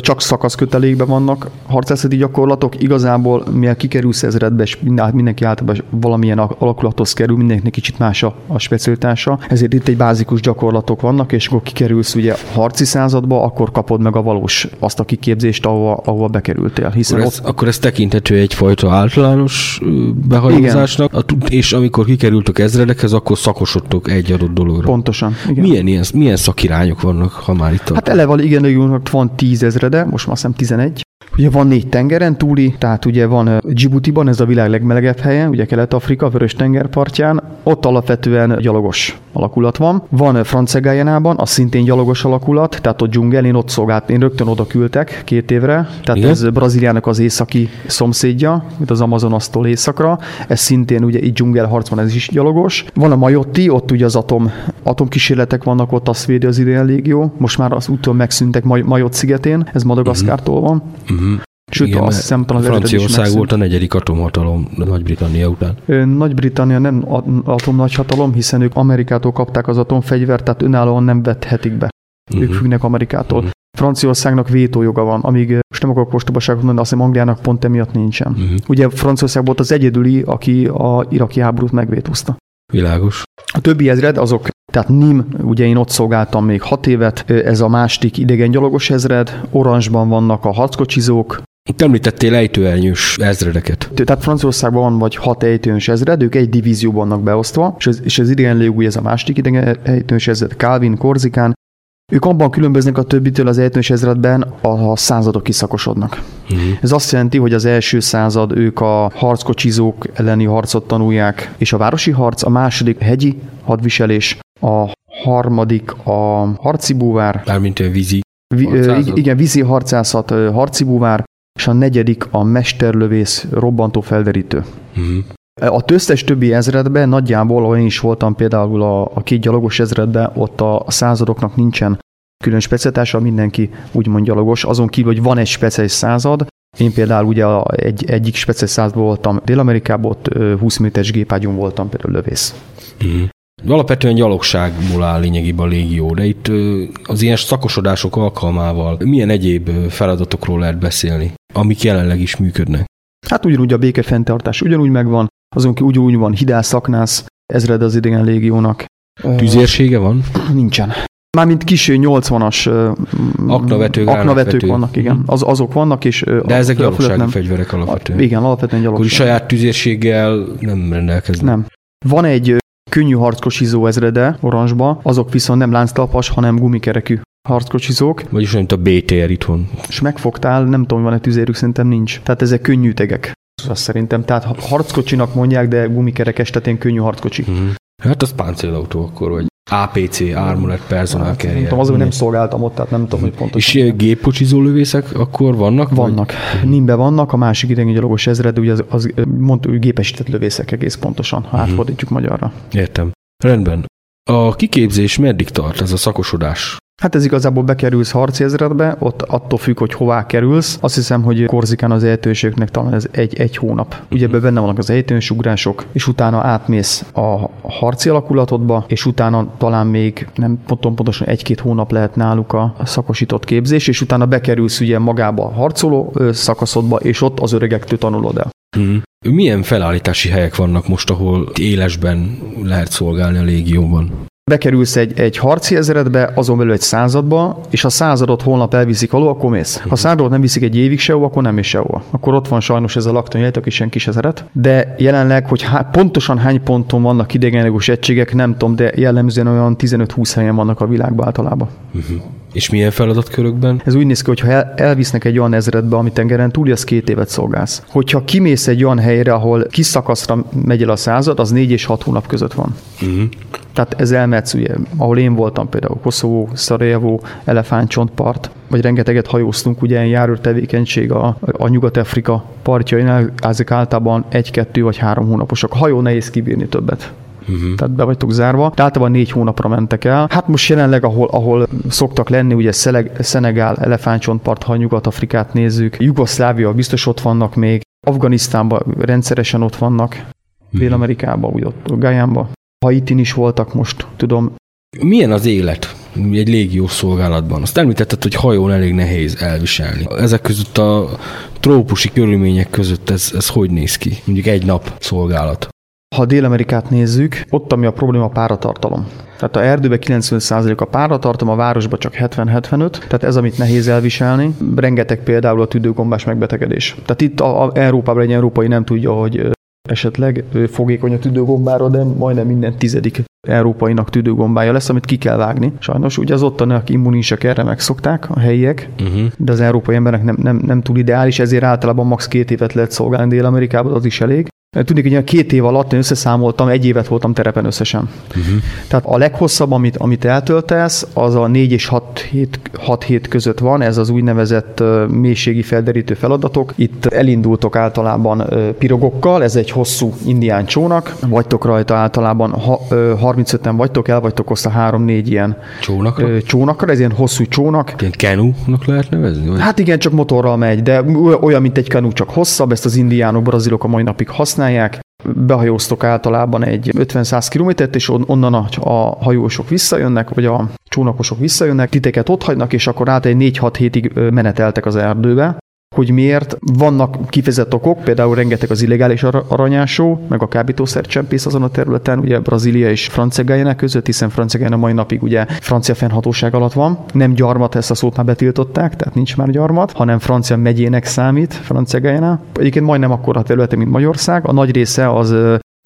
csak szakaszkötelékben vannak harcászati gyakorlatok. Igazából, mivel kikerülsz ezredbe, és minden- mindenki általában valamilyen alakulathoz kerül, mindenkinek kicsit más a, a specialitása. Ezért itt egy bázikus gyakorlatok vannak, és akkor kikerülsz ugye harci századba, akkor kapod meg a valós azt a kiképzést, ahova, ahova bekerültél. Hiszen akkor ott ez, akkor ez tekinthető egyfajta általános behajózásnak, a, és amikor kikerültök ezredekhez, akkor szakosodtok egy adott dologra. pontosan. Igen. Milyen, ilyen, milyen szakirányok vannak, ha már itt Hát eleve igen, van tízezrede, most már azt hiszem 11. Ugye van négy tengeren túli, tehát ugye van Djibouti-ban, ez a világ legmelegebb helye, ugye Kelet-Afrika, Vörös tenger partján, ott alapvetően gyalogos alakulat van. Van ö, Francegájánában, az szintén gyalogos alakulat, tehát ott dzsungel, én ott szolgált, én rögtön oda küldtek két évre, tehát Igen? ez Brazíliának az északi szomszédja, mint az Amazonasztól északra, ez szintén ugye itt dzsungelharc van, ez is gyalogos. Van a Majotti, ott ugye az atom, atomkísérletek vannak, ott azt védi az idén légió, most már az úton megszűntek Maj- Majot szigetén, ez Madagaszkártól van. Uh-huh. Sőt, Igen, azt hiszem, talán Franciaország volt a negyedik atomhatalom Nagy-Britannia után. Nagy-Britannia nem atomnagyhatalom, hiszen ők Amerikától kapták az atomfegyvert, tehát önállóan nem vethetik be. Ők Mhm. függnek Amerikától. Mhm. Franciaországnak vétójoga van, amíg most nem akarok ostobaságot mondani, azt hiszem Angliának pont emiatt nincsen. Mhm. Ugye Franciaország volt az egyedüli, aki a iraki háborút megvétózta. Világos. A többi ezred azok, tehát NIM, ugye én ott szolgáltam még hat évet, ez a másik idegen gyalogos ezred, Orangeban vannak a harckocsizók, Itt említettél ejtőelnyős ezredeket. tehát Franciaországban van vagy hat ejtőnös ezred, ők egy divízióban vannak beosztva, és ez, és ez idegen légúj, ez a másik idegen ejtőnös ezred, Calvin, Korzikán. Ők abban különböznek a többitől az ejtőnös ezredben, a, a századok kiszakosodnak. Uh-huh. Ez azt jelenti, hogy az első század ők a harckocsizók elleni harcot tanulják, és a városi harc, a második hegyi hadviselés, a harmadik a harci búvár, Mármint olyan vízi. vi, Harcászat. igen, vízi harcászat, harci búvár, és a negyedik a mesterlövész, robbantó felderítő. Uh-huh. A összes többi ezredben nagyjából, ahol én is voltam például a, a két gyalogos ezredben, ott a századoknak nincsen külön specialitása, mindenki úgymond gyalogos, azon kívül, hogy van egy speciális század, én például ugye a, egy, egyik speciális században voltam Dél-Amerikában, ott ö, 20 méteres gépágyon voltam például lövész. Uh-huh. Alapvetően gyalogságból áll lényegében a légió, de itt az ilyen szakosodások alkalmával milyen egyéb feladatokról lehet beszélni, amik jelenleg is működnek? Hát ugyanúgy a békefenntartás ugyanúgy megvan, azon kívül ugyanúgy van hidász, szaknász, ezred az idegen légiónak. Tüzérsége van? Nincsen. Mármint kis 80-as ö, Aknavetők, aknavetők vannak, igen. Mhm. Az, azok vannak, és De ezek a gyalogsági nem. fegyverek alapvetően. Igen, alapvetően Akkor is gyalogság. saját tüzérséggel nem rendelkeznek. Nem. Van egy könnyű harckocsizó ezrede orancsba, azok viszont nem lánctalpas, hanem gumikerekű harckocsizók, Vagyis olyan, mint a BTR itthon. és megfogtál, nem tudom, van-e tüzérük, szerintem nincs. Tehát ezek könnyű tegek. Azt szerintem. Tehát ha- harckocsinak mondják, de gumikerekes, tehát ilyen könnyű harckocsi. Uh-huh. Hát az páncélautó akkor, vagy APC, Armored Personal Hát, Carrier. nem tudom, azon nem szolgáltam ott, tehát nem tudom, hogy És pontosan. ilyen gépkocsizó lövészek akkor vannak? vagy? Vannak. Nimbe vannak, a másik idegen gyalogos ezred, ugye az, az mondta, hogy gépesített lövészek egész pontosan, ha Mhm. átfordítjuk magyarra. Értem. Rendben. A kiképzés meddig tart ez a szakosodás? Hát ez igazából bekerülsz harci ezredbe, ott attól függ, hogy hová kerülsz. Azt hiszem, hogy Korzikán az ejtőségnek talán ez egy, egy hónap. Ugye ebben benne vannak az ejtős ugrások, és utána átmész a harci alakulatodba, és utána talán még nem tudom pontosan egy-két hónap lehet náluk a szakosított képzés, és utána bekerülsz ugye magába a harcoló szakaszodba, és ott az öregektől tanulod el. Uh-huh. Milyen felállítási helyek vannak most, ahol élesben lehet szolgálni a légióban? Bekerülsz egy, egy harci ezredbe, azon belül egy századba, és ha századot holnap elviszik való, akkor mész. Ha századot nem viszik egy évig sehova, akkor nem mész sehova. Akkor ott van sajnos ez a laktanyajt, aki senki se szeret. De jelenleg, hogy há, pontosan hány ponton vannak idegenlegos egységek, nem tudom, de jellemzően olyan 15-20 helyen vannak a világban általában. Uh-huh. És milyen feladatkörökben? Ez úgy néz ki, hogy ha el, elvisznek egy olyan ezredbe, ami tengeren túl, az két évet szolgálsz. Hogyha kimész egy olyan helyre, ahol kis szakaszra megy el a század, az négy és hat hónap között van. Uh-huh. Tehát ez elmehetsz, ugye, ahol én voltam például, Koszovó, Szarajevó, Elefántcsontpart, vagy rengeteget hajóztunk, ugye ilyen járőr tevékenység a, a Nyugat-Afrika partjainál, ezek általában egy-kettő vagy három hónaposak. A hajó nehéz kibírni többet. Uh-huh. Tehát be vagytok zárva. De általában négy hónapra mentek el. Hát most jelenleg, ahol, ahol szoktak lenni, ugye Szeleg, Szenegál, Elefántcsontpart, ha Nyugat-Afrikát nézzük, Jugoszlávia biztos ott vannak még, Afganisztánban rendszeresen ott vannak, Dél-Amerikában, úgy ott Gajánban. Haitin is voltak most, tudom. Milyen az élet egy légió szolgálatban? Azt említetted, hogy hajón elég nehéz elviselni. Ezek között a trópusi körülmények között ez, ez hogy néz ki? Mondjuk egy nap szolgálat. Ha Dél-Amerikát nézzük, ott ami a probléma a páratartalom. Tehát a erdőben 90% a páratartom, a városban csak 70-75, tehát ez, amit nehéz elviselni. Rengeteg például a tüdőgombás megbetegedés. Tehát itt a, a Európában egy európai nem tudja, hogy esetleg fogékony a tüdőgombára, de majdnem minden tizedik európainak tüdőgombája lesz, amit ki kell vágni. Sajnos ugye az ottaniak immunisak erre megszokták, a helyiek, Uh-huh. de az európai emberek nem, nem, nem túl ideális, ezért általában max. két évet lehet szolgálni Dél-Amerikában, az is elég. Tudni, hogy két év alatt én összeszámoltam, egy évet voltam terepen összesen. Uh-huh. Tehát a leghosszabb, amit, amit eltöltesz, az a 4 és 6 hét, 6 hét között van, ez az úgynevezett mélységi felderítő feladatok. Itt elindultok általában pirogokkal, ez egy hosszú indián csónak, vagytok rajta általában, ha, 35-en vagytok, el vagytok osztva 3-4 ilyen csónakra. csónakra, ez ilyen hosszú csónak. Ilyen kenúnak lehet nevezni? Vagy? Hát igen, csak motorral megy, de olyan, mint egy kenú, csak hosszabb, ezt az indiánok, brazilok a mai napig használják behajóztok általában egy 50-100 kilométert, és onnan a, a hajósok visszajönnek, vagy a csónakosok visszajönnek, titeket ott hagynak, és akkor át egy 4-6 hétig meneteltek az erdőbe, hogy miért vannak kifejezett okok, például rengeteg az illegális aranyásó, meg a kábítószercsempész azon a területen, ugye Brazília és Francia Guyana között, hiszen Francia Guyana mai napig ugye francia fennhatóság alatt van. Nem gyarmat, ezt a szót már betiltották, tehát nincs már gyarmat, hanem francia megyének számít Francia Guyana. Egyébként majdnem akkor a területe, mint Magyarország. A nagy része az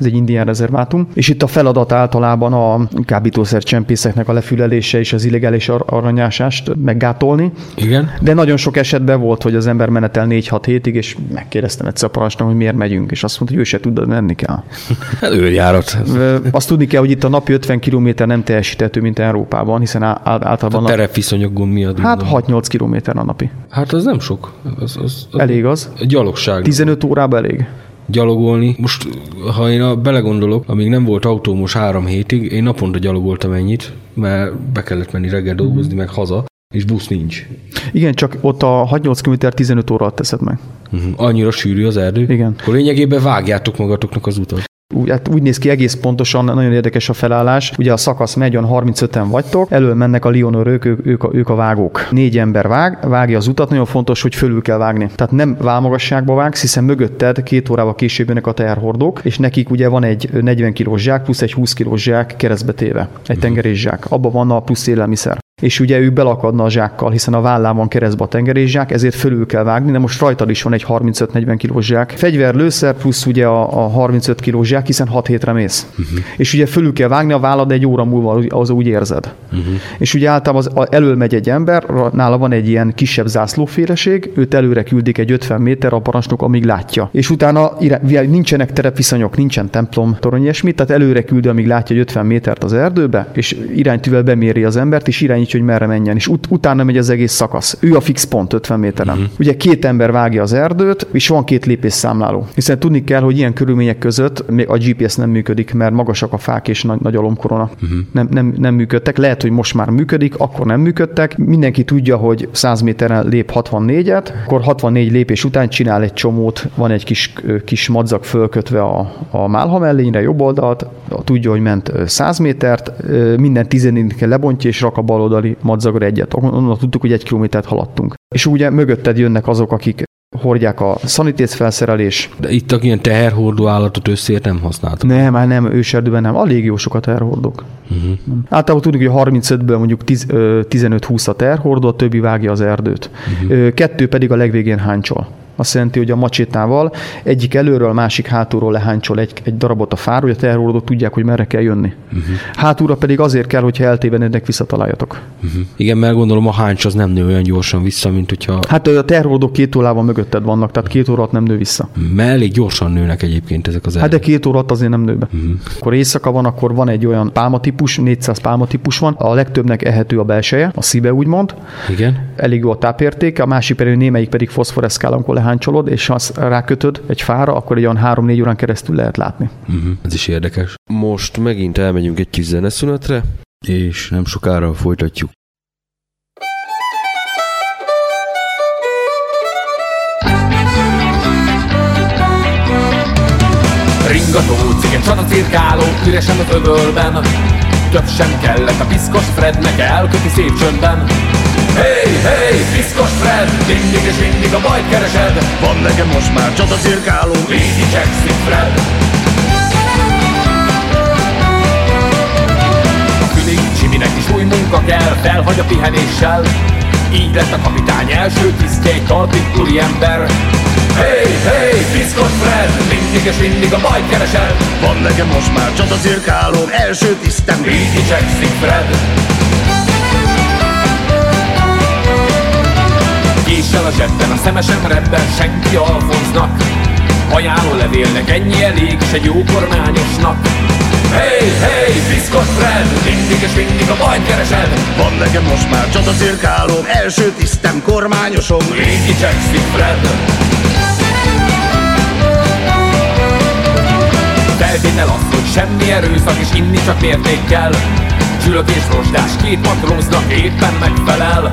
ez egy indián rezervátum, és itt a feladat általában a kábítószer csempészeknek a lefülelése és az illegális aranyásást meggátolni. Igen. De nagyon sok esetben volt, hogy az ember menetel 4-6 hétig, és megkérdeztem egyszer a parancsnok, hogy miért megyünk, és azt mondta, hogy ő se tud, menni kell. Hát őrjárat. Azt tudni kell, hogy itt a napi 50 km nem teljesítető, mint Európában, hiszen általában... A terepviszonyok gond miatt. Hát 6-8 km a napi. Hát az nem sok. Az, az, az elég az. Gyalogság. 15 órában elég gyalogolni. Most, ha én a, belegondolok, amíg nem volt autómos három hétig, én naponta gyalogoltam ennyit, mert be kellett menni reggel dolgozni, mm. meg haza, és busz nincs. Igen, csak ott a 6-8 km 15 óra teszed meg. Uh-huh. Annyira sűrű az erdő? Igen. Akkor lényegében vágjátok magatoknak az utat. Úgy, hát úgy néz ki egész pontosan, nagyon érdekes a felállás. Ugye a szakasz megy, olyan 35-en vagytok, elől mennek a Lionorők, ők, ők, a, ők a vágók. Négy ember vág, vágja az utat, nagyon fontos, hogy fölül kell vágni. Tehát nem válmagasságba vágsz, hiszen mögötted két órával később jönnek a teherhordók, és nekik ugye van egy 40 kilós zsák plusz egy 20 kilós zsák keresztbe téve, egy tengerés zsák. Abban van a plusz élelmiszer és ugye ő belakadna a zsákkal, hiszen a vállában keresztbe a tengerészsák, ezért fölül kell vágni, de most rajtad is van egy 35-40 kilós zsák. Fegyver, lőszer plusz ugye a, a 35 kilós zsák, hiszen 6 hétre mész. Uh-huh. És ugye fölül kell vágni a vállad egy óra múlva, az úgy érzed. Uh-huh. És ugye általában az, elől megy egy ember, nála van egy ilyen kisebb zászlóféleség, őt előre küldik egy 50 méter a parancsnok, amíg látja. És utána nincsenek terepviszonyok, nincsen templom, torony, ilyesmi, tehát előre küldi, amíg látja, hogy 50 métert az erdőbe, és iránytűvel beméri az embert, és irány irányítja, hogy merre menjen, és ut- utána megy az egész szakasz. Ő a fix pont 50 méteren. Uh-huh. Ugye két ember vágja az erdőt, és van két lépés számláló. Hiszen tudni kell, hogy ilyen körülmények között még a GPS nem működik, mert magasak a fák és nagy, nagy alomkorona. Uh-huh. Nem, nem, nem működtek. Lehet, hogy most már működik, akkor nem működtek. Mindenki tudja, hogy 100 méteren lép 64-et, akkor 64 lépés után csinál egy csomót, van egy kis, kis madzak fölkötve a, a málha mellényre, jobb oldalt, tudja, hogy ment 100 métert, minden 14 kell lebontja, és rak a bal oldali madzagra egyet. Onnan tudtuk, hogy egy kilométert haladtunk. És ugye mögötted jönnek azok, akik hordják a szanitész felszerelés. De itt a ilyen teherhordó állatot összért nem használtak? Nem, már nem, őserdőben nem. A légiósok a teherhordók. Uh-huh. Általában tudjuk, hogy 35-ből mondjuk 15-20 a teherhordó, a többi vágja az erdőt. Uh-huh. Kettő pedig a legvégén háncsol. Azt jelenti, hogy a macsétával egyik előről, másik hátulról leháncsol egy, egy darabot a fáról, hogy a terrorodok tudják, hogy merre kell jönni. Uh-huh. Hátulra pedig azért kell, hogyha eltévenednek, visszataláljatok. Uh-huh. Igen, mert gondolom a háncs az nem nő olyan gyorsan vissza, mint hogyha... Hát a terrorodok két órában mögötted vannak, tehát két órát nem nő vissza. Mert elég gyorsan nőnek egyébként ezek az Hát de két órát azért nem nő be. Uh-huh. Akkor éjszaka van, akkor van egy olyan pálmatípus, 400 pálmatípus van, a legtöbbnek ehető a belseje, a szíve úgymond. Igen. Elég jó a tápértéke, a másik pedig némelyik pedig foszforeszkál, amikor lehánycsolod, és ha azt rákötöd egy fára, akkor egy olyan 3-4 órán keresztül lehet látni. Uh-huh. Ez is érdekes. Most megint elmegyünk egy kis zeneszünetre, és nem sokára folytatjuk. Ringató, cigen, a cirkáló, üresen az öbölben Több sem kellett, a piszkos Frednek elköti szép csöndben Hey, hey, piszkos Fred, mindig és mindig a bajt keresed. Van nekem most már csatacirkáló, így igyekszik Fred. A fülig Csiminek is új munka kell, felhagy a pihenéssel. Így lett a kapitány első tisztje egy talpig ember. Hey, hey, piszkos Fred, mindig és mindig a bajt keresed. Van nekem most már csatacirkáló, első tisztem. Így igyekszik Fred Késsel a zsebben, a szemesen redben senki Alfonznak Ajánló levélnek ennyi elég, egy jó kormányosnak. Hey, hey, piszkos Fred, mindig és mindig a bajt keresed. Van nekem most már csatacirkálóm, első tisztem, kormányosom. Így igyekszik Fred Feltétel az, hogy semmi erőszak és inni csak mértékkel. Csülök és rostás két matróznak éppen megfelel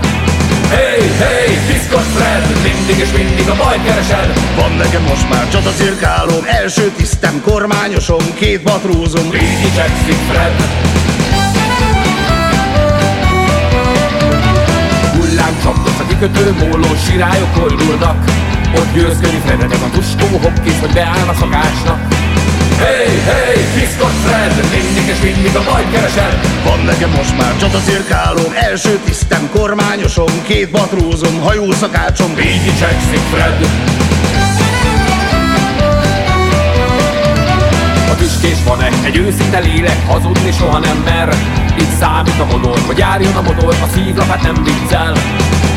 Hey, hey, piszkos Fred, mindig és mindig a bajt keresed. Van nekem most már csatacirkálóm, első tisztem, kormányosom, két matrózom. Így igyekszik Fred. Hullám csapdos a kikötő móló sirályok koldulnak Ott győzködik Frednek a tuskó hopkész, hogy beáll a szakácsnak Hey, hey, piszkos Fred, mindig és mindig a bajt keresed Van nekem most már csatacirkálóm, első tisztem, kormányosom, két matrózom, hajószakácsom. Így igyekszik Fred. A tüskés van-e? Egy őszinte lélek, hazudni soha nem mer. Itt számít a modor, hogy járjon a modor, a szívlapát nem viccel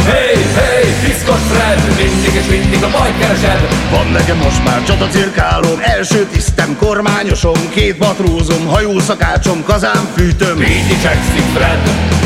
Hey, hey, piszkos Fred, mindig és mindig a bajt keresed Van nekem most már csatacirkálóm, első tisztem, kormányosom, két matrózom, hajószakácsom, kazánfűtőm. Így igyekszik Fred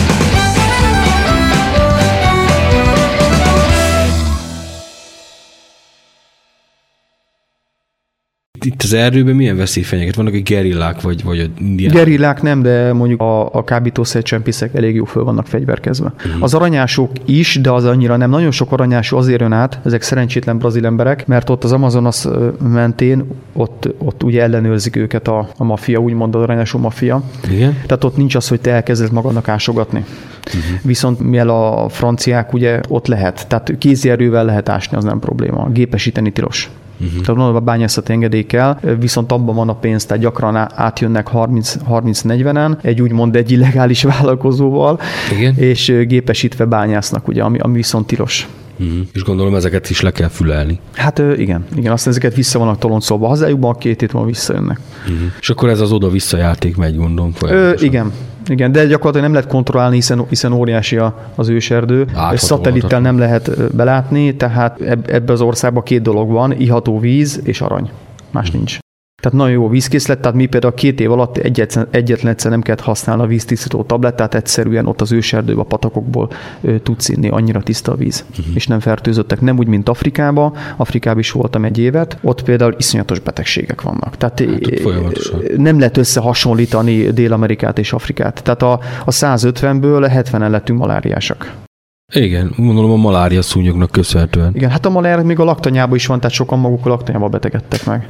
Itt az erdőben milyen veszély fenyeget? Vannak egy gerillák, vagy, vagy a indián? Gerillák nem, de mondjuk a, a kábítószercsempészek elég jó föl vannak fegyverkezve. Mhm. Az aranyások is, de az annyira nem. Nagyon sok aranyású azért jön át, ezek szerencsétlen brazil emberek, mert ott az Amazonas mentén, ott, ott ugye ellenőrzik őket a, a maffia, úgymond az aranyású maffia. Igen? Tehát ott nincs az, hogy te elkezded magadnak ásogatni. Uh-huh. Viszont mivel a franciák ugye ott lehet, tehát kézi erővel lehet ásni, az nem probléma. Gépesíteni tilos. Uh-huh. Tehát a bányászati engedély kell, viszont abban van a pénz, tehát gyakran átjönnek 30 30-40-en, egy úgymond egy illegális vállalkozóval, Igen. és gépesítve bányásznak, ugye, ami, ami viszont tilos. Uh-huh. És gondolom ezeket is le kell fülelni. Hát igen, igen, aztán ezeket vissza vannak toloncolva hazájukban, két hét múlva visszajönnek. Uh-huh. És akkor ez az oda-vissza játék megy, gondolom. Ö, igen, igen, de gyakorlatilag nem lehet kontrollálni, hiszen, hiszen óriási az őserdő. Áthatolhatatlan. Szatellittel nem lehet belátni, tehát eb, ebbe az országban két dolog van, iható víz és arany. Más nincs. Tehát nagyon jó vízkészlet, tehát mi például két év alatt egyetlen, egyetlen egyszer nem kellett használni a víztisztító tablettát, egyszerűen ott az őserdőben, a patakokból ö, tudsz inni, annyira tiszta a víz. Uh-huh. És nem fertőzöttek, nem úgy, mint Afrikában. Afrikában is voltam egy évet, ott például iszonyatos betegségek vannak. Tehát Hát nem lehet összehasonlítani Dél-Amerikát és Afrikát. Tehát a, a 150-ből 70-en lettünk maláriásak. Igen, gondolom a malária szúnyognak köszönhetően. Igen, hát a malária még a laktanyában is van, tehát sokan maguk a laktanyába betegedtek meg.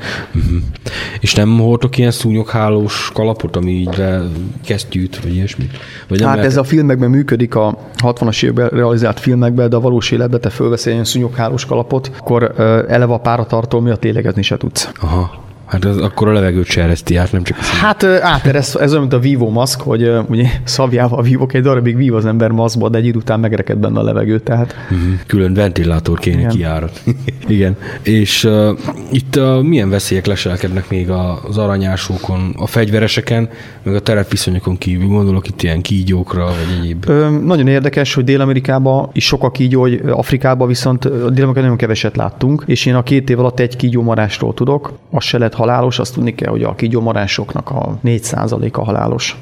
És nem hordok ilyen szúnyoghálós kalapot, ami így le kesztyűt, vagy ilyesmi? Vagy nem hát lehet- ez a filmekben működik, a 60-as években realizált filmekben, de a valós életben te fölveszel ilyen szúnyoghálós kalapot, akkor eleve a páratartó miatt lélegezni se tudsz. Aha. Hát ez akkor a levegőt se ereszti át, nem csak a. Hát áteresz, ez olyan, mint a Vivo maszk, hogy ugye szavjával vívok egy darabig vív az ember maszkba, de egy idő után megreked benne a levegő, tehát Mhm. Külön ventilátor kéne Igen. kiárat. Igen. És uh, itt uh, milyen veszélyek leselkednek még a- az aranyásókon, a fegyvereseken, meg a terepviszonyokon kívül? Gondolok itt ilyen kígyókra, vagy egyéb. Ö, nagyon érdekes, hogy Dél-Amerikában is sok a kígyó, hogy Afrikában viszont Dél-Amerikában nagyon keveset láttunk, és én a két év alatt egy kígyómarásról tudok, az se lett halálos, azt tudni kell, hogy a kígyómarásoknak a 4%-a halálos.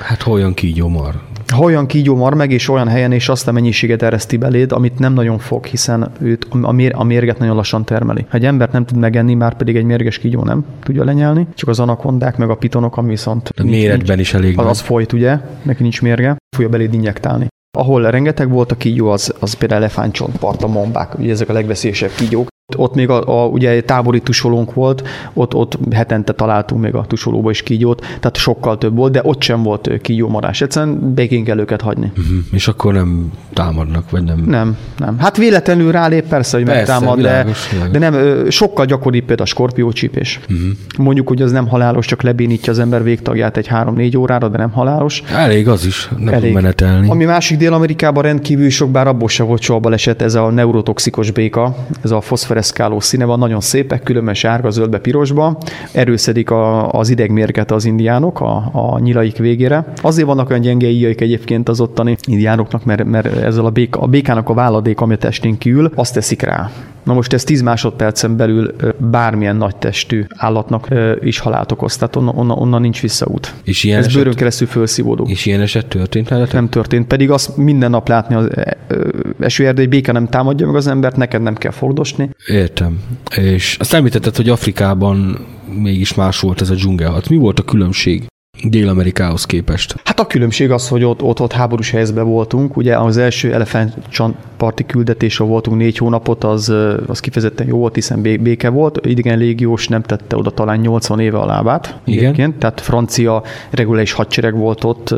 Hát hol jön kígyó mar? Ha olyan kígyó mar meg, és olyan helyen, és azt a mennyiséget ereszti beléd, amit nem nagyon fog, hiszen őt a, mér, a mérget nagyon lassan termeli. Ha egy embert nem tud megenni, már pedig egy mérges kígyó nem tudja lenyelni, csak az anakondák meg a pitonok, ami viszont A méretben is elég az, az folyt, ugye, neki nincs mérge, fogja beléd injektálni. Ahol rengeteg volt a kígyó, az, az például elefántcsontpart, a mombák, ugye ezek a legveszélyesebb kígyók. Ott még a, a ugye tábori tusolónk volt, ott, ott hetente találtunk még a tusolóba is kígyót, tehát sokkal több volt, de ott sem volt kígyómarás. Egyszerűen békén kell őket hagyni. Mhm. És akkor nem támadnak, vagy nem? Nem, nem. Hát véletlenül rálép persze, hogy Persze, megtámad, de, világos, de nem, sokkal gyakoribb például a skorpiócsípés. Mhm. Uh-huh. Mondjuk, hogy az nem halálos, csak lebénítja az ember végtagját egy 3-4 órára, de nem halálos. Elég az is, nem Elég. menetelni. Ami másik Dél-Amerikában rendkívül sok, bár abból se volt soha baleset, ez a neurotoxikus béka, ez a foszfereszkáló színe van, nagyon szépek, különben sárga, zöldbe, pirosba. Erőszedik a, az idegmérget az indiánok a, a nyilaik végére. Azért vannak olyan gyenge íjaik egyébként az ottani indiánoknak, mert, mert ezzel a, béka, a békának a váladék, ami a testén kiül, azt teszik rá. Na most ez 10 másodpercen belül bármilyen nagy testű állatnak is halált okoz, tehát onnan, onnan, onnan nincs visszaút. És ilyen Ez eset- bőrön keresztül felszívódó. És ilyen eset történt veletek? Nem történt, pedig azt minden nap látni az ö, esőerdei béke nem támadja meg az embert, neked nem kell fogdosni. Értem. És azt említetted, hogy Afrikában mégis más volt ez a dzsungelharc. Mi volt a különbség Dél-Amerikához képest? Hát a különbség az, hogy ott, ott, ott háborús helyzetben voltunk. Ugye az első elefántcsontparti küldetésre voltunk négy hónapot, az, az kifejezetten jó volt, hiszen bé- béke volt. Idegen légiós nem tette oda talán 80 éve a lábát. Igen. Egyébként, tehát francia reguláris hadsereg volt ott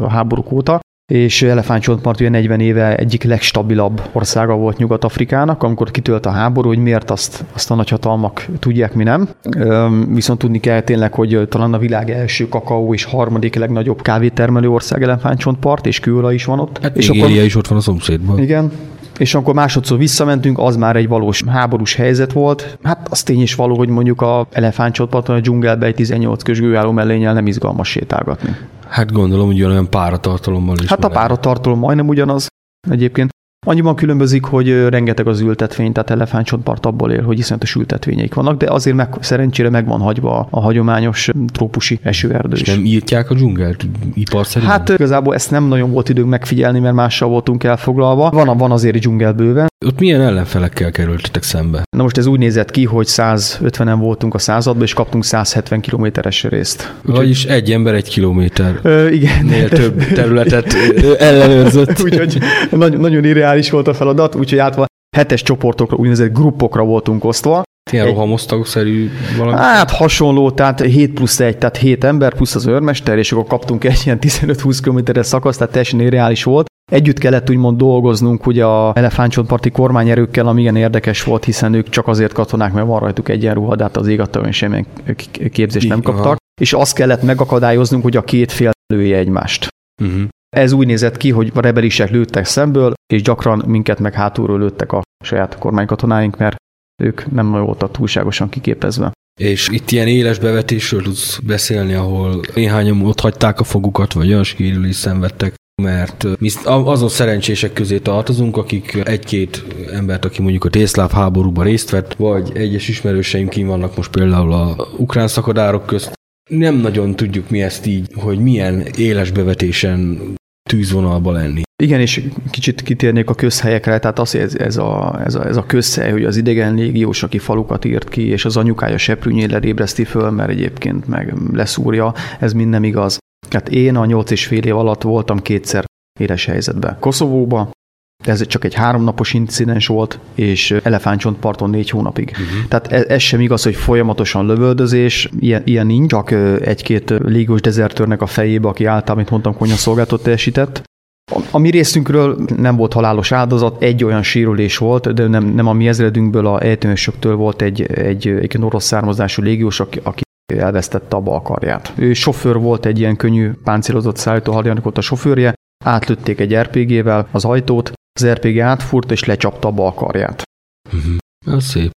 a háborúk óta és Elefántcsontpart ugye 40 éve egyik legstabilabb országa volt Nyugat-Afrikának, amikor kitölt a háború, hogy miért azt, azt a nagyhatalmak tudják, mi nem. Üm, viszont tudni kell tényleg, hogy talán a világ első kakaó és harmadik legnagyobb kávétermelő ország Elefántcsontpart, és kőolaj is van ott. Hát és Nigéria is ott van a szomszédban. igen. És akkor másodszor visszamentünk, az már egy valós háborús helyzet volt. Hát az tény is való, hogy mondjuk a elefántcsontparton a dzsungelbe egy 18 közgőálló mellénnyel nem izgalmas sétálgatni. Hát gondolom, hogy olyan páratartalommal is. Hát a páratartalom majdnem ugyanaz egyébként. Annyiban különbözik, hogy rengeteg az ültetvény, tehát elefántcsontpart abból él, hogy iszonyatos ültetvényeik vannak, de azért meg, szerencsére meg van hagyva a hagyományos trópusi esőerdő És is. nem írtják a dzsungelt iparszerűen? Hát igazából ezt nem nagyon volt időnk megfigyelni, mert mással voltunk elfoglalva. Van, van azért dzsungel bőven. Ott milyen ellenfelekkel kerültetek szembe? Na most ez úgy nézett ki, hogy 150-en voltunk a században, és kaptunk 170 kilométeres részt. Vagyis egy ember egy kilométer. Ö, igen. Nél több területet ellenőrzött. úgyhogy nagyon, nagyon irreális volt a feladat, úgyhogy átva hetes csoportokra, úgynevezett gruppokra voltunk osztva. Ilyen rohamosztagszerű valami. Hát hasonló, tehát 7 plusz 1, tehát 7 ember plusz az őrmester, és akkor kaptunk egy ilyen 15-20 kilométeres szakaszt, tehát teljesen irreális volt. Együtt kellett úgymond dolgoznunk ugye a elefántcsontparti kormányerőkkel, ami igen érdekes volt, hiszen ők csak azért katonák, mert van rajtuk egyenruha, de hát az ég adta, hogy semmilyen képzést nem Így, aha. kaptak. És azt kellett megakadályoznunk, hogy a két fél lője egymást. Uh-huh. Ez úgy nézett ki, hogy a rebelisek lőttek szemből, és gyakran minket meg hátulról lőttek a saját kormánykatonáink, mert ők nem voltak túlságosan kiképezve. És itt ilyen éles bevetésről tudsz beszélni, ahol néhányan ott hagyták a fogukat, vagy olyan sérülést szenvedtek, mert mi azon szerencsések közé tartozunk, akik egy-két embert, aki mondjuk a délszláv háborúban részt vett, vagy egyes ismerőseim kim vannak most például a ukrán szakadárok közt. Nem nagyon tudjuk mi ezt így, hogy milyen éles bevetésen tűzvonalba lenni. Igen, és kicsit kitérnék a közhelyekre, tehát az, ez, ez, a, ez, a, ez a közhely, hogy az idegen légiós, aki falukat írt ki, és az anyukája seprűnyét lerébreszti föl, mert egyébként meg leszúrja, ez mind nem igaz. Hát én a nyolc és fél év alatt voltam kétszer éles helyzetben. Koszovóba, ez csak egy háromnapos incidens volt, és elefántcsontparton négy hónapig. Uh-huh. Tehát ez, ez sem igaz, hogy folyamatosan lövöldözés, ilyen, ilyen nincs, csak egy-két ö, légós dezertőrnek a fejébe, aki által, mint mondtam, konyhaszolgálatot teljesített. A, a mi részünkről nem volt halálos áldozat, egy olyan sérülés volt, de nem, nem a mi ezredünkből, a ejtőnösöktől volt egy, egy, egy orosz származású légiós, aki, aki elvesztette a bal karját. Ő sofőr volt, egy ilyen könnyű páncélozott szállító hadjának volt a sofőrje, átlőtték egy RPG-vel az ajtót, az RPG átfúrt és lecsapta a bal karját. Ez szép.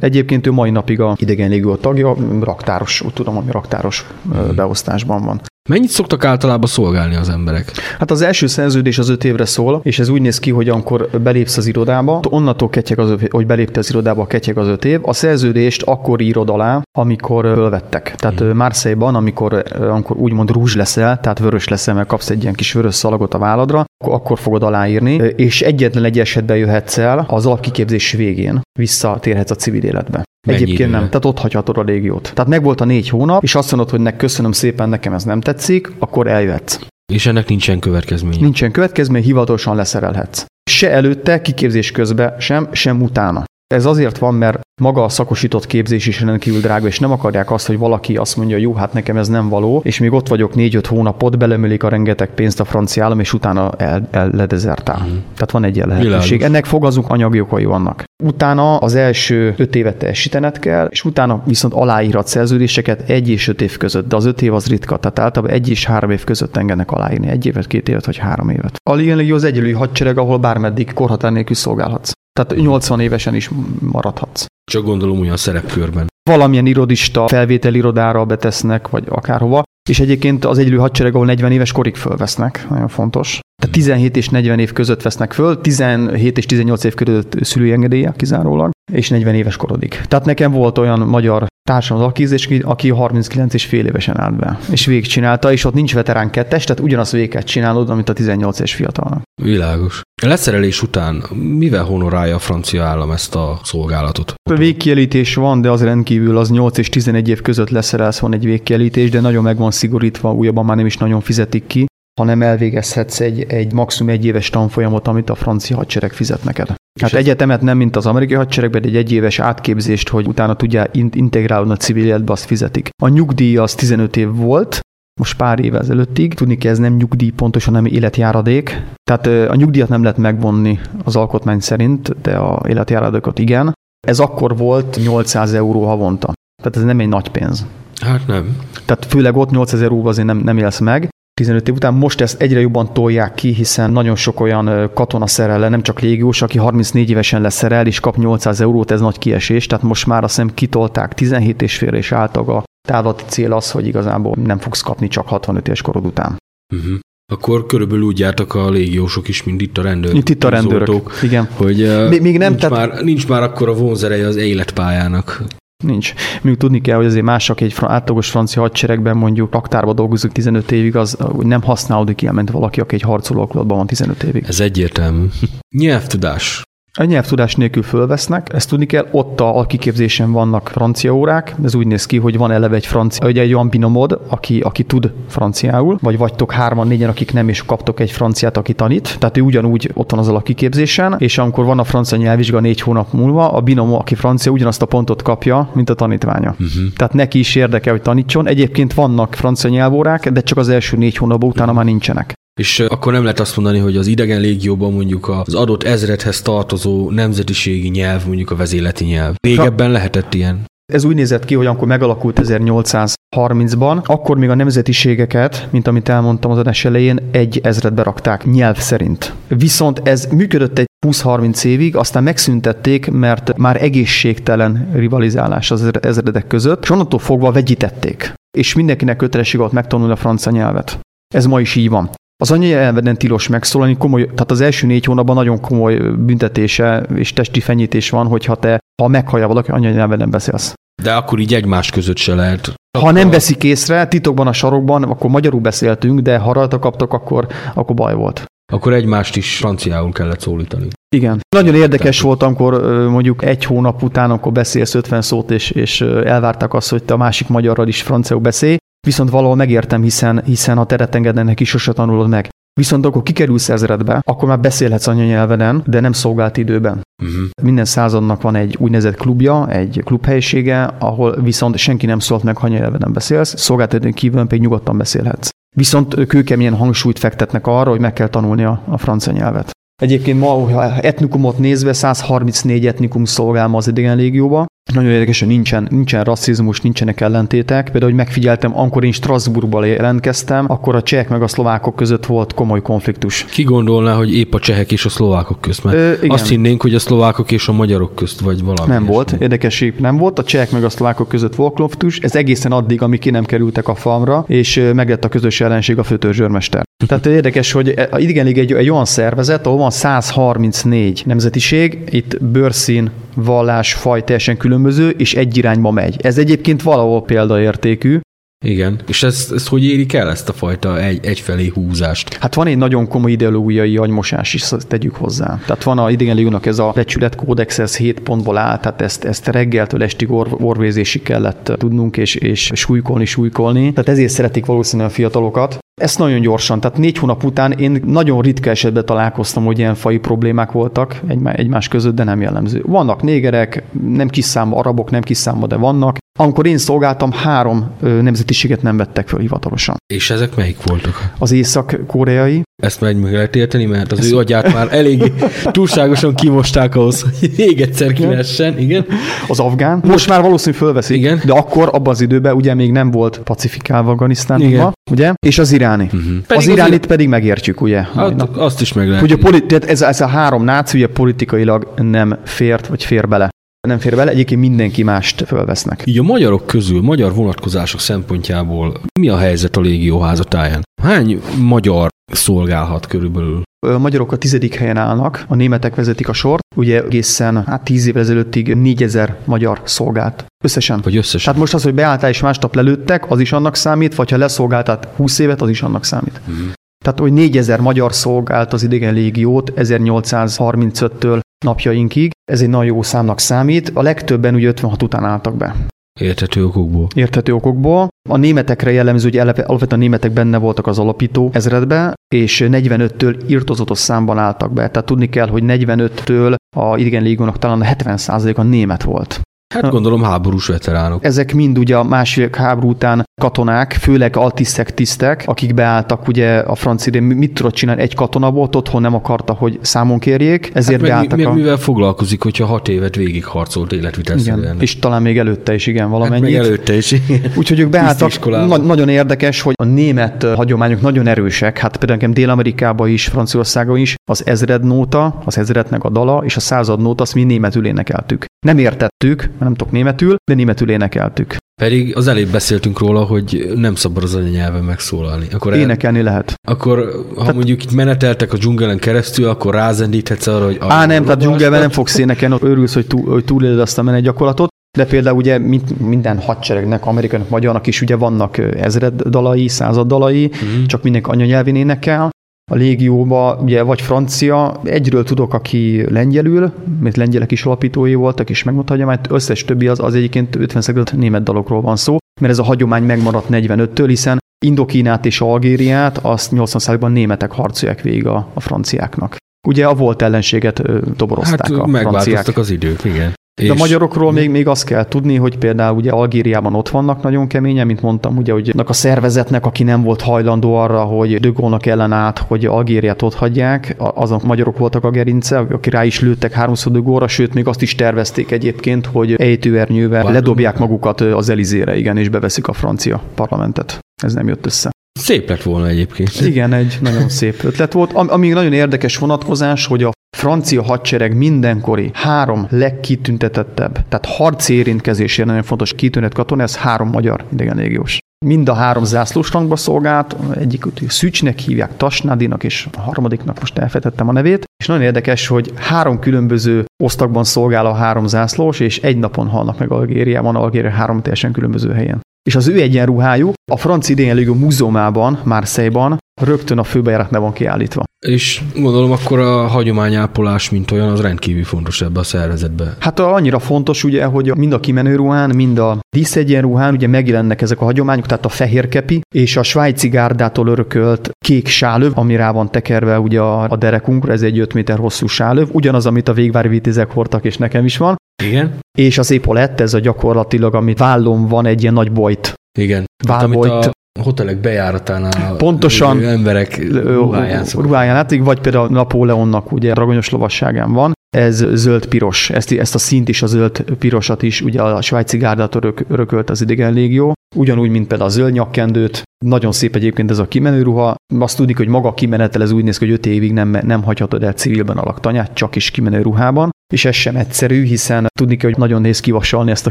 Egyébként ő mai napig a idegen légió tagja, raktáros, úgy tudom, hogy raktáros beosztásban van. Mennyit szoktak általában szolgálni az emberek? Hát az első szerződés az öt évre szól, és ez úgy néz ki, hogy amikor belépsz az irodába, onnantól ketyeg az, hogy belépte az irodába, ketyeg az öt év. A szerződést akkor írod alá, amikor fölvettek. Tehát mm. Marseille-ban, amikor, amikor úgymond rúzs leszel, tehát vörös leszel, mert kapsz egy ilyen kis vörös szalagot a válladra, akkor, fogod aláírni, és egyetlen egy esetben jöhetsz el az alapkiképzés végén, visszatérhetsz a civil életbe. Mennyi Egyébként időre? nem, tehát ott hagyhatod a légiót. Tehát megvolt a négy hónap, és azt mondod, hogy nek köszönöm szépen, nekem ez nem tetszik, akkor eljöhetsz. És ennek nincsen következménye. Nincsen következmény, hivatalosan leszerelhetsz. Se előtte, kiképzés közben, sem, sem utána. Ez azért van, mert maga a szakosított képzés is rendkívül drága, és nem akarják azt, hogy valaki azt mondja, jó, hát nekem ez nem való, és még ott vagyok négy-öt hónapot, belemülik a rengeteg pénzt a francia állam, és utána el, el ledezertál. Mm. Tehát van egy ilyen lehetőség. Világos. Ennek fogazunk anyagi okai vannak. Utána az első öt évet teljesítened kell, és utána viszont aláírhat szerződéseket egy és öt év között, de az öt év az ritka, tehát általában egy és három év között engednek aláírni, egy évet, két évet vagy három évet. A Légió az egyelői hadsereg, ahol bármeddig korhatár nélkül szolgálhatsz. Tehát 80 évesen is maradhatsz. Csak gondolom olyan szerepkörben. Valamilyen irodista felvételirodára betesznek, vagy akárhova, És egyébként az egylő hadsereg, ahol 40 éves korig fölvesznek, nagyon fontos. Tehát 17 és 40 év között vesznek föl, 17 és 18 év között szülői engedélye kizárólag, és 40 éves korodig. Tehát nekem volt olyan magyar társam az akízés, aki 39 és fél évesen állt be, és végigcsinálta, és ott nincs veterán kettes, tehát ugyanazt végig kell csinálod, amit a 18 és fiatal. Világos. A leszerelés után mivel honorálja a francia állam ezt a szolgálatot? Végkielítés van, de az rendkívül az 8 és 11 év között leszerelsz, van egy végkielítés, de nagyon meg van szigorítva, újabban már nem is nagyon fizetik ki hanem elvégezhetsz egy, egy maximum egy éves tanfolyamot, amit a francia hadsereg fizet neked. Hát ez... egyetemet nem, mint az amerikai hadseregben, egy egyéves átképzést, hogy utána tudjál integrálni a civil életbe, azt fizetik. A nyugdíj az 15 év volt, most pár év ezelőttig. Tudni kell, ez nem nyugdíj pontosan, hanem életjáradék. Tehát a nyugdíjat nem lehet megvonni az alkotmány szerint, de a életjáradékot igen. Ez akkor volt 800 euró havonta. Tehát ez nem egy nagy pénz. Hát nem. Tehát főleg ott 8000 euró azért nem, nem élsz meg. 15 év után most ezt egyre jobban tolják ki, hiszen nagyon sok olyan katona szerel le, nem csak légiós, aki 34 évesen leszerel és kap 800 eurót, ez nagy kiesés, tehát most már azt hiszem kitolták 17 és félre és általában a távlati cél az, hogy igazából nem fogsz kapni csak 65 éves korod után. Uh-huh. Akkor körülbelül úgy jártak a légiósok is, mint itt a rendőrök. Itt, itt a rendőrök, igen. Hogy még, még nem, nincs, tehát... már, nincs már akkor a vonzereje az életpályának. Nincs. Még tudni kell, hogy azért mások egy átlagos francia hadseregben mondjuk raktárba dolgozik 15 évig, az nem használódik ilyen, mint valaki, aki egy harcoló van 15 évig. Ez egyértelmű. Nyelvtudás. A nyelvtudás nélkül fölvesznek, ezt tudni kell, ott a kiképzésen vannak francia órák, ez úgy néz ki, hogy van eleve egy francia, egy, egy olyan binomod, aki, aki tud franciául, vagy vagytok hárman, négyen, akik nem, és kaptok egy franciát, aki tanít, tehát ő ugyanúgy ott van az a kiképzésen, és amikor van a francia nyelvvizsga négy hónap múlva, a binomo, aki francia, ugyanazt a pontot kapja, mint a tanítványa. Uh-huh. Tehát neki is érdekel, hogy tanítson. Egyébként vannak francia nyelvórák, de csak az első négy hónapban utána már nincsenek. És akkor nem lehet azt mondani, hogy az idegen légióban mondjuk az adott ezredhez tartozó nemzetiségi nyelv, mondjuk a vezéleti nyelv. Régebben lehetett ilyen. Ez úgy nézett ki, hogy amikor megalakult 1830-ban, akkor még a nemzetiségeket, mint amit elmondtam az adás elején, egy ezredbe rakták nyelv szerint. Viszont ez működött egy 20-30 évig, aztán megszüntették, mert már egészségtelen rivalizálás az ezredek között, és onnantól fogva vegyítették. És mindenkinek kötelesség volt megtanulni a francia nyelvet. Ez ma is így van. Az anyanyelveden tilos megszólalni, komoly, tehát az első négy hónapban nagyon komoly büntetése és testi fenyítés van, hogyha te, ha meghallja valaki, anyanyelveden beszélsz. De akkor így egymás között se lehet. Ha nem veszik észre, titokban a sarokban, akkor magyarul beszéltünk, de ha rajta kaptak, akkor, akkor baj volt. Akkor egymást is franciául kellett szólítani. Igen. Nagyon érdekes volt, amikor mondjuk egy hónap után, akkor beszélsz 50 szót, és, és elvárták azt, hogy te a másik magyarral is franciául beszélj, viszont valahol megértem, hiszen, hiszen ha teret engednek is sose tanulod meg. Viszont akkor kikerülsz ezredbe, akkor már beszélhetsz anyanyelveden, de nem szolgált időben. Uh-huh. Minden századnak van egy úgynevezett klubja, egy klubhelyisége, ahol viszont senki nem szólt meg, ha anyanyelveden beszélsz, szolgált időn kívül pedig nyugodtan beszélhetsz. Viszont kőkeményen hangsúlyt fektetnek arra, hogy meg kell tanulni a, a francia nyelvet. Egyébként ma, ha etnikumot nézve, 134 etnikum szolgál ma az idegen légióba, nagyon érdekes, hogy nincsen, nincsen rasszizmus, nincsenek ellentétek. Például, hogy megfigyeltem, amikor én Strasbourgba jelentkeztem, akkor a csehek meg a szlovákok között volt komoly konfliktus. Ki gondolná, hogy épp a csehek és a szlovákok közt? Mert Ö, igen. azt hinnénk, hogy a szlovákok és a magyarok közt vagy valami. Nem volt, érdekesség nem volt. A csehek meg a szlovákok között volt konfliktus. Ez egészen addig, amíg ki nem kerültek a falmra, és meglett a közös ellenség a főtörzsőrmester. Tehát érdekes, hogy a idegen egy, egy olyan szervezet, ahol van 134 nemzetiség, itt bőrszín, vallás, faj teljesen különböző, és egy irányba megy. Ez egyébként valahol példaértékű, igen, és ezt, ezt hogy érik el, ezt a fajta egy, egyfelé húzást? Hát van egy nagyon komoly ideológiai agymosás is, tegyük hozzá. Tehát van a idegen ez a becsületkódex, ez 7 pontból áll, tehát ezt, ezt reggeltől estig or, orvézésig kellett tudnunk, és, és súlykolni, súlykolni. Tehát ezért szeretik valószínűleg a fiatalokat. Ezt nagyon gyorsan, tehát négy hónap után én nagyon ritka esetben találkoztam, hogy ilyen fai problémák voltak egymás között, de nem jellemző. Vannak négerek, nem kis számba arabok, nem kis számba, de vannak. Amikor én szolgáltam, három nemzetiséget nem vettek fel hivatalosan. És ezek melyik voltak? Az észak-koreai. Ezt meg meg lehet érteni, mert az ő agyát már elég túlságosan kimosták ahhoz, hogy még egyszer kivessen, igen. Az afgán. Most már valószínűleg fölveszik, igen. de akkor abban az időben ugye még nem volt pacifikálva Afganisztán, igen. ugye? És az iráni. Uh-huh. Az iránit az... pedig megértjük, ugye? Hát, azt is meg lehet. Ugye politi- ez, ez a három náci ugye politikailag nem fért, vagy fér bele nem fér bele, egyébként mindenki mást fölvesznek. Így a magyarok közül, magyar vonatkozások szempontjából mi a helyzet a légió házatáján? Hány magyar szolgálhat körülbelül? A magyarok a tizedik helyen állnak, a németek vezetik a sort, ugye egészen hát tíz évvel ezelőttig 4000 magyar szolgált összesen. Vagy összesen? Tehát most az, hogy beálltál és másnap lelőttek, az is annak számít, vagy ha leszolgáltál 20 évet, az is annak számít. Mhm. Tehát, hogy 4000 magyar szolgált az idegen légiót 1835-től napjainkig, ez egy nagyon jó számnak számít. A legtöbben ugye 56 után álltak be. Érthető okokból. Érthető okokból. A németekre jellemző, hogy alapvetően a németek benne voltak az alapító ezredbe, és 45-től írtozatos számban álltak be. Tehát tudni kell, hogy 45-től a idegen légónak talán a 70%-a német volt. Hát gondolom háborús veteránok. Ezek mind ugye a második háború után katonák, főleg altisztek, tisztek, akik beálltak ugye a francia idén. Mit tudott csinálni? Egy katona volt, otthon nem akarta, hogy számon kérjék, ezért Hát beálltak mi, mi, a... mivel foglalkozik, hogyha hat évet végig harcolt életvitelszerűen? és talán még előtte is, igen, hát valamennyit. meg előtte is. Úgyhogy ők beálltak. Na- nagyon érdekes, hogy a német hagyományok nagyon erősek. Hát például nekem Dél-Amerikában is, Franciaországban is az ezrednóta, az ezrednek a dala és a századnóta, azt mi németül énekeltük. Nem értettük, mert nem tudok németül, de németül énekeltük. Pedig az előbb beszéltünk róla, hogy nem szabad az anyanyelven megszólalni. Akkor, el, Énekelni lehet. akkor ha mondjuk itt meneteltek a dzsungelen keresztül, akkor rázendíthetsz arra, hogy... Á, nem, tehát dzsungelben nem fogsz énekelni, ott örülsz, hogy, túl, hogy túléled azt a menet gyakorlatot. De például ugye minden hadseregnek, amerikának, magyarnak is ugye vannak ezred dalai, század dalai, uh-huh. csak mindenki anyanyelvén énekel. A légióba ugye vagy francia, egyről tudok, aki lengyelül, mert lengyelek is alapítói voltak, és megmondta a hagyományt, összes többi az, az egyébként 50 német dalokról van szó, mert ez a hagyomány megmaradt 45-től, hiszen Indokínát és Algériát azt 80%-ban németek harcolják végig a, a franciáknak. Ugye a volt ellenséget ö, toborozták Hát a franciák. megváltoztak az idők, igen. De a magyarokról még, még azt kell tudni, hogy például ugye Algériában ott vannak nagyon keményen, mint mondtam, ugye, hogy a szervezetnek, aki nem volt hajlandó arra, hogy Gaulle-nak ellenállt, hogy Algériát ott hagyják, azok magyarok voltak a gerince, aki rá is lőttek háromszor Gaulle-ra, sőt még azt is tervezték egyébként, hogy ejtőernyővel Vágom. ledobják magukat az Elizére, igen, és beveszik a francia parlamentet. Ez nem jött össze. Szép lett volna egyébként. Igen, egy nagyon szép ötlet volt. Am- Ami nagyon érdekes vonatkozás, hogy a francia hadsereg mindenkori három legkitüntetettebb, tehát harci érintkezésére nagyon fontos kitűnött katona, ez három magyar idegen légiós. Mind a három zászlós rangba szolgált, egyik Szücsnek hívják, Tasnádinak, és a harmadiknak most elfejtettem a nevét. És nagyon érdekes, hogy három különböző osztagban szolgál a három zászlós, és egy napon halnak meg Algériában, Algéria három teljesen különböző helyen. És az ő egyenruhájuk a francia idegen múzeumában, Marseille-ban rögtön a főbejárat ne van kiállítva. És gondolom akkor a hagyományápolás, mint olyan, az rendkívül fontos ebbe a szervezetbe. Hát annyira fontos ugye, hogy mind a kimenő ruhán, mind a díszegyenruhán ugye megjelennek ezek a hagyományok, tehát a fehér kepi és a svájci gárdától örökölt kék sálöv, ami rá van tekerve ugye a, a derekunkra, ez egy 5 méter hosszú sálöv, ugyanaz, amit a végvári vitézek hordtak, és nekem is van. Igen? És az épolett, ez a gyakorlatilag, amit vállon van egy ilyen nagy bojt. Igen. Hát, amit Válbolyt. a hotelek bejáratánál Pontosan. emberek ruháján ruháján át, vagy például Napóleonnak ugye ragonyos lovasságán van, ez zöld-piros, ezt, ezt a szint is, a zöld-pirosat is, ugye a svájci gárdát örök, örökölt az idegen légió, ugyanúgy, mint például a zöld nyakkendőt, nagyon szép egyébként ez a kimenő ruha. Azt tudjuk, hogy maga a kimenetel ez úgy néz ki, hogy 5 évig nem, nem hagyhatod el civilben a laktanyát, csak is kimenő ruhában. És ez sem egyszerű, hiszen tudni kell, hogy nagyon néz kivasalni ezt a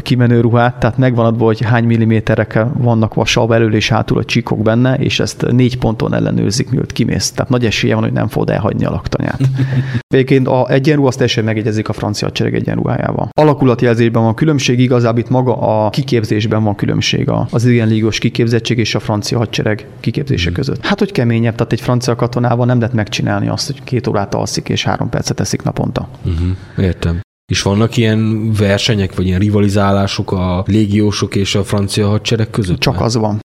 kimenő ruhát, tehát megvan adva, hogy hány milliméterek vannak vasalva elől és hátul a csíkok benne, és ezt négy ponton ellenőrzik, mielőtt kimész. Tehát nagy esélye van, hogy nem fogod elhagyni a laktanyát. Egyébként a egyenruha azt teljesen megegyezik a francia hadsereg egyenruhájával. Alakulatjelzésben van különbség, igazából itt maga a kiképzésben van különbség a- az igen légos kiképzettség és a francia hadsereg kiképzése között. Hát, hogy keményebb, tehát egy francia katonával nem lehet megcsinálni azt, hogy két órát alszik és három percet eszik naponta. Uh-huh. Értem. És vannak ilyen versenyek, vagy ilyen rivalizálások a légiósok és a francia hadsereg között? Csak az van.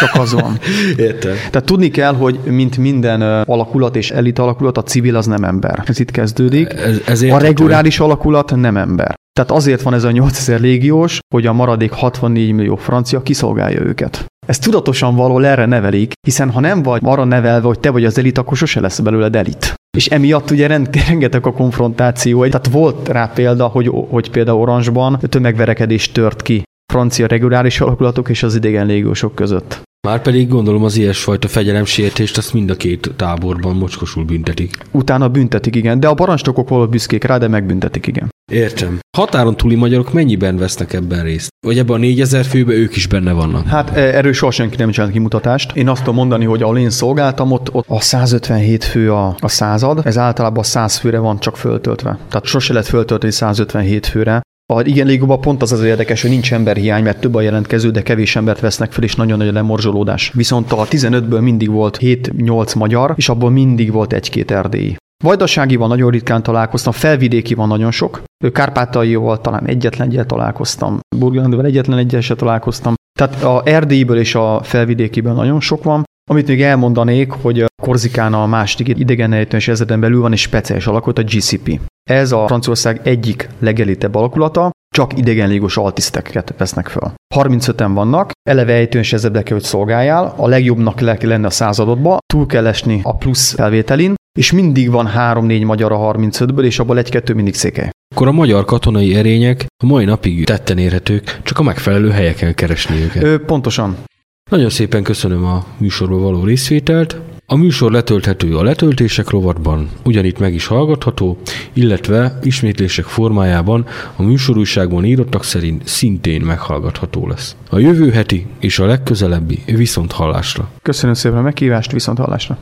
Csak az van. Értem. Tehát tudni kell, hogy mint minden alakulat és elit alakulat, a civil az nem ember. Ez itt kezdődik. Ez, ez A reguláris alakulat nem ember. Tehát azért van ez a 8000 légiós, hogy a maradék 64 millió francia kiszolgálja őket. Ez tudatosan való erre nevelik, hiszen ha nem vagy arra nevelve, hogy te vagy az elit, akkor sose lesz belőled elit. És emiatt ugye rengeteg a konfrontáció. Tehát volt rá példa, hogy, hogy például Orangeban tömegverekedés tört ki francia reguláris alakulatok és az idegen légiósok között. Márpedig gondolom az ilyesfajta fegyelemsértést azt mind a két táborban mocskosul büntetik. Utána büntetik, igen, de a parancsnokok való büszkék rá, de megbüntetik, igen. Értem. Határon túli magyarok mennyiben vesznek ebben részt? Vagy ebben a 4000 főben ők is benne vannak? Hát e, erről soha senki nem csinált kimutatást. Én azt tudom mondani, hogy ahol én szolgáltam, ott, ott a 157 fő a, a század, ez általában a 100 főre van csak föltöltve. Tehát sose lehet föltölteni 157 főre. A igen légóban pont az az érdekes, hogy nincs emberhiány, mert több a jelentkező, de kevés embert vesznek fel, és nagyon nagy a lemorzsolódás. Viszont a 15-ből mindig volt 7-8 magyar, és abból mindig volt egy-két erdélyi. Vajdaságival nagyon ritkán találkoztam, felvidéki van nagyon sok. Kárpátaival talán egyetlen egyet találkoztam, Burgenlandővel egyetlen egyet se találkoztam. Tehát a erdélyből és a felvidékiből nagyon sok van. Amit még elmondanék, hogy Korzikán a második idegenejtős ezreden belül van egy speciális alakulat, a GCP. Ez a Franciaország egyik legelitebb alakulata, csak idegenlégos altiszteket vesznek föl. 35-en vannak, eleve ejtős ezredbe kell, hogy szolgáljál, a legjobbnak lenne a századodba, túl kell esni a plusz felvételin, és mindig van 3-4 magyar a 35-ből, és abból egy-kettő mindig székely. Akkor a magyar katonai erények a mai napig tetten érhetők, csak a megfelelő helyeken keresni őket. Ö, pontosan. Nagyon szépen köszönöm a műsorról való részvételt. A műsor letölthető a letöltések rovatban, ugyanitt meg is hallgatható, illetve ismétlések formájában a műsorújságban írottak szerint szintén meghallgatható lesz. A jövő heti és a legközelebbi viszont hallásra. Köszönöm szépen a meghívást, viszont hallásra.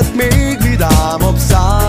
Az élet még vidámabb száll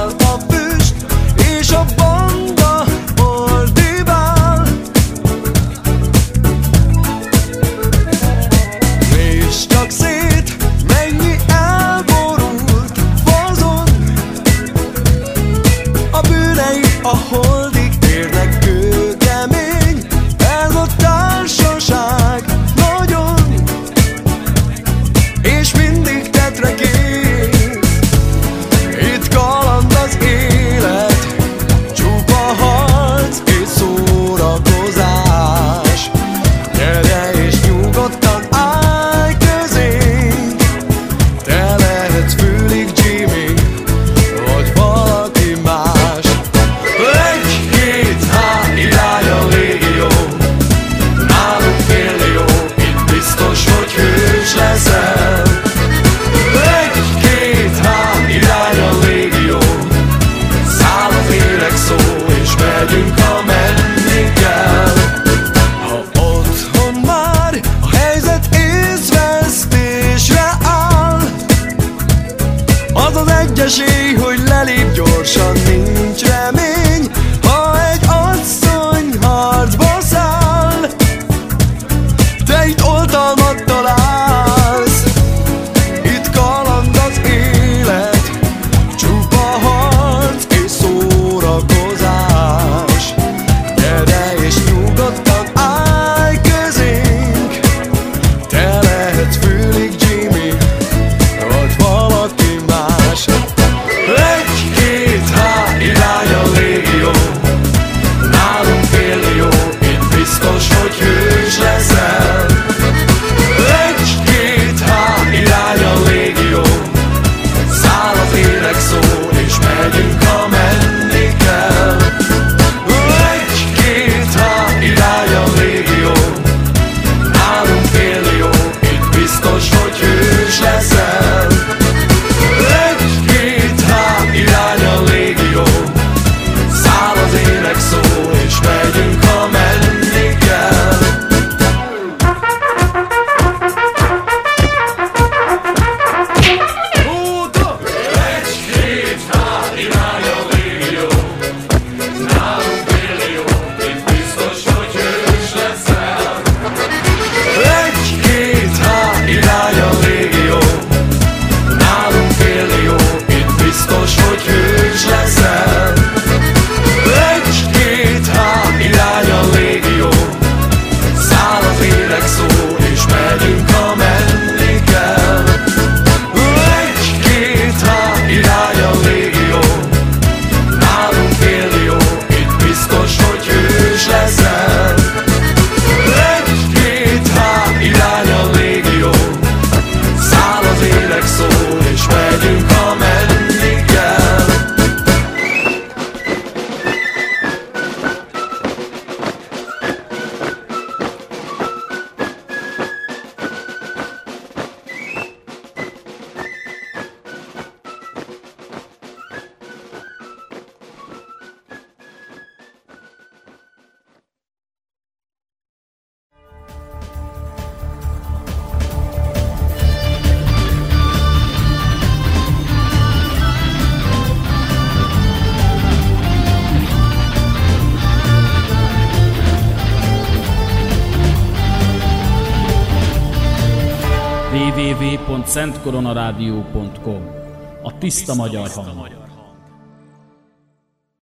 www.szentkoronarádió.com A tiszta magyar hang.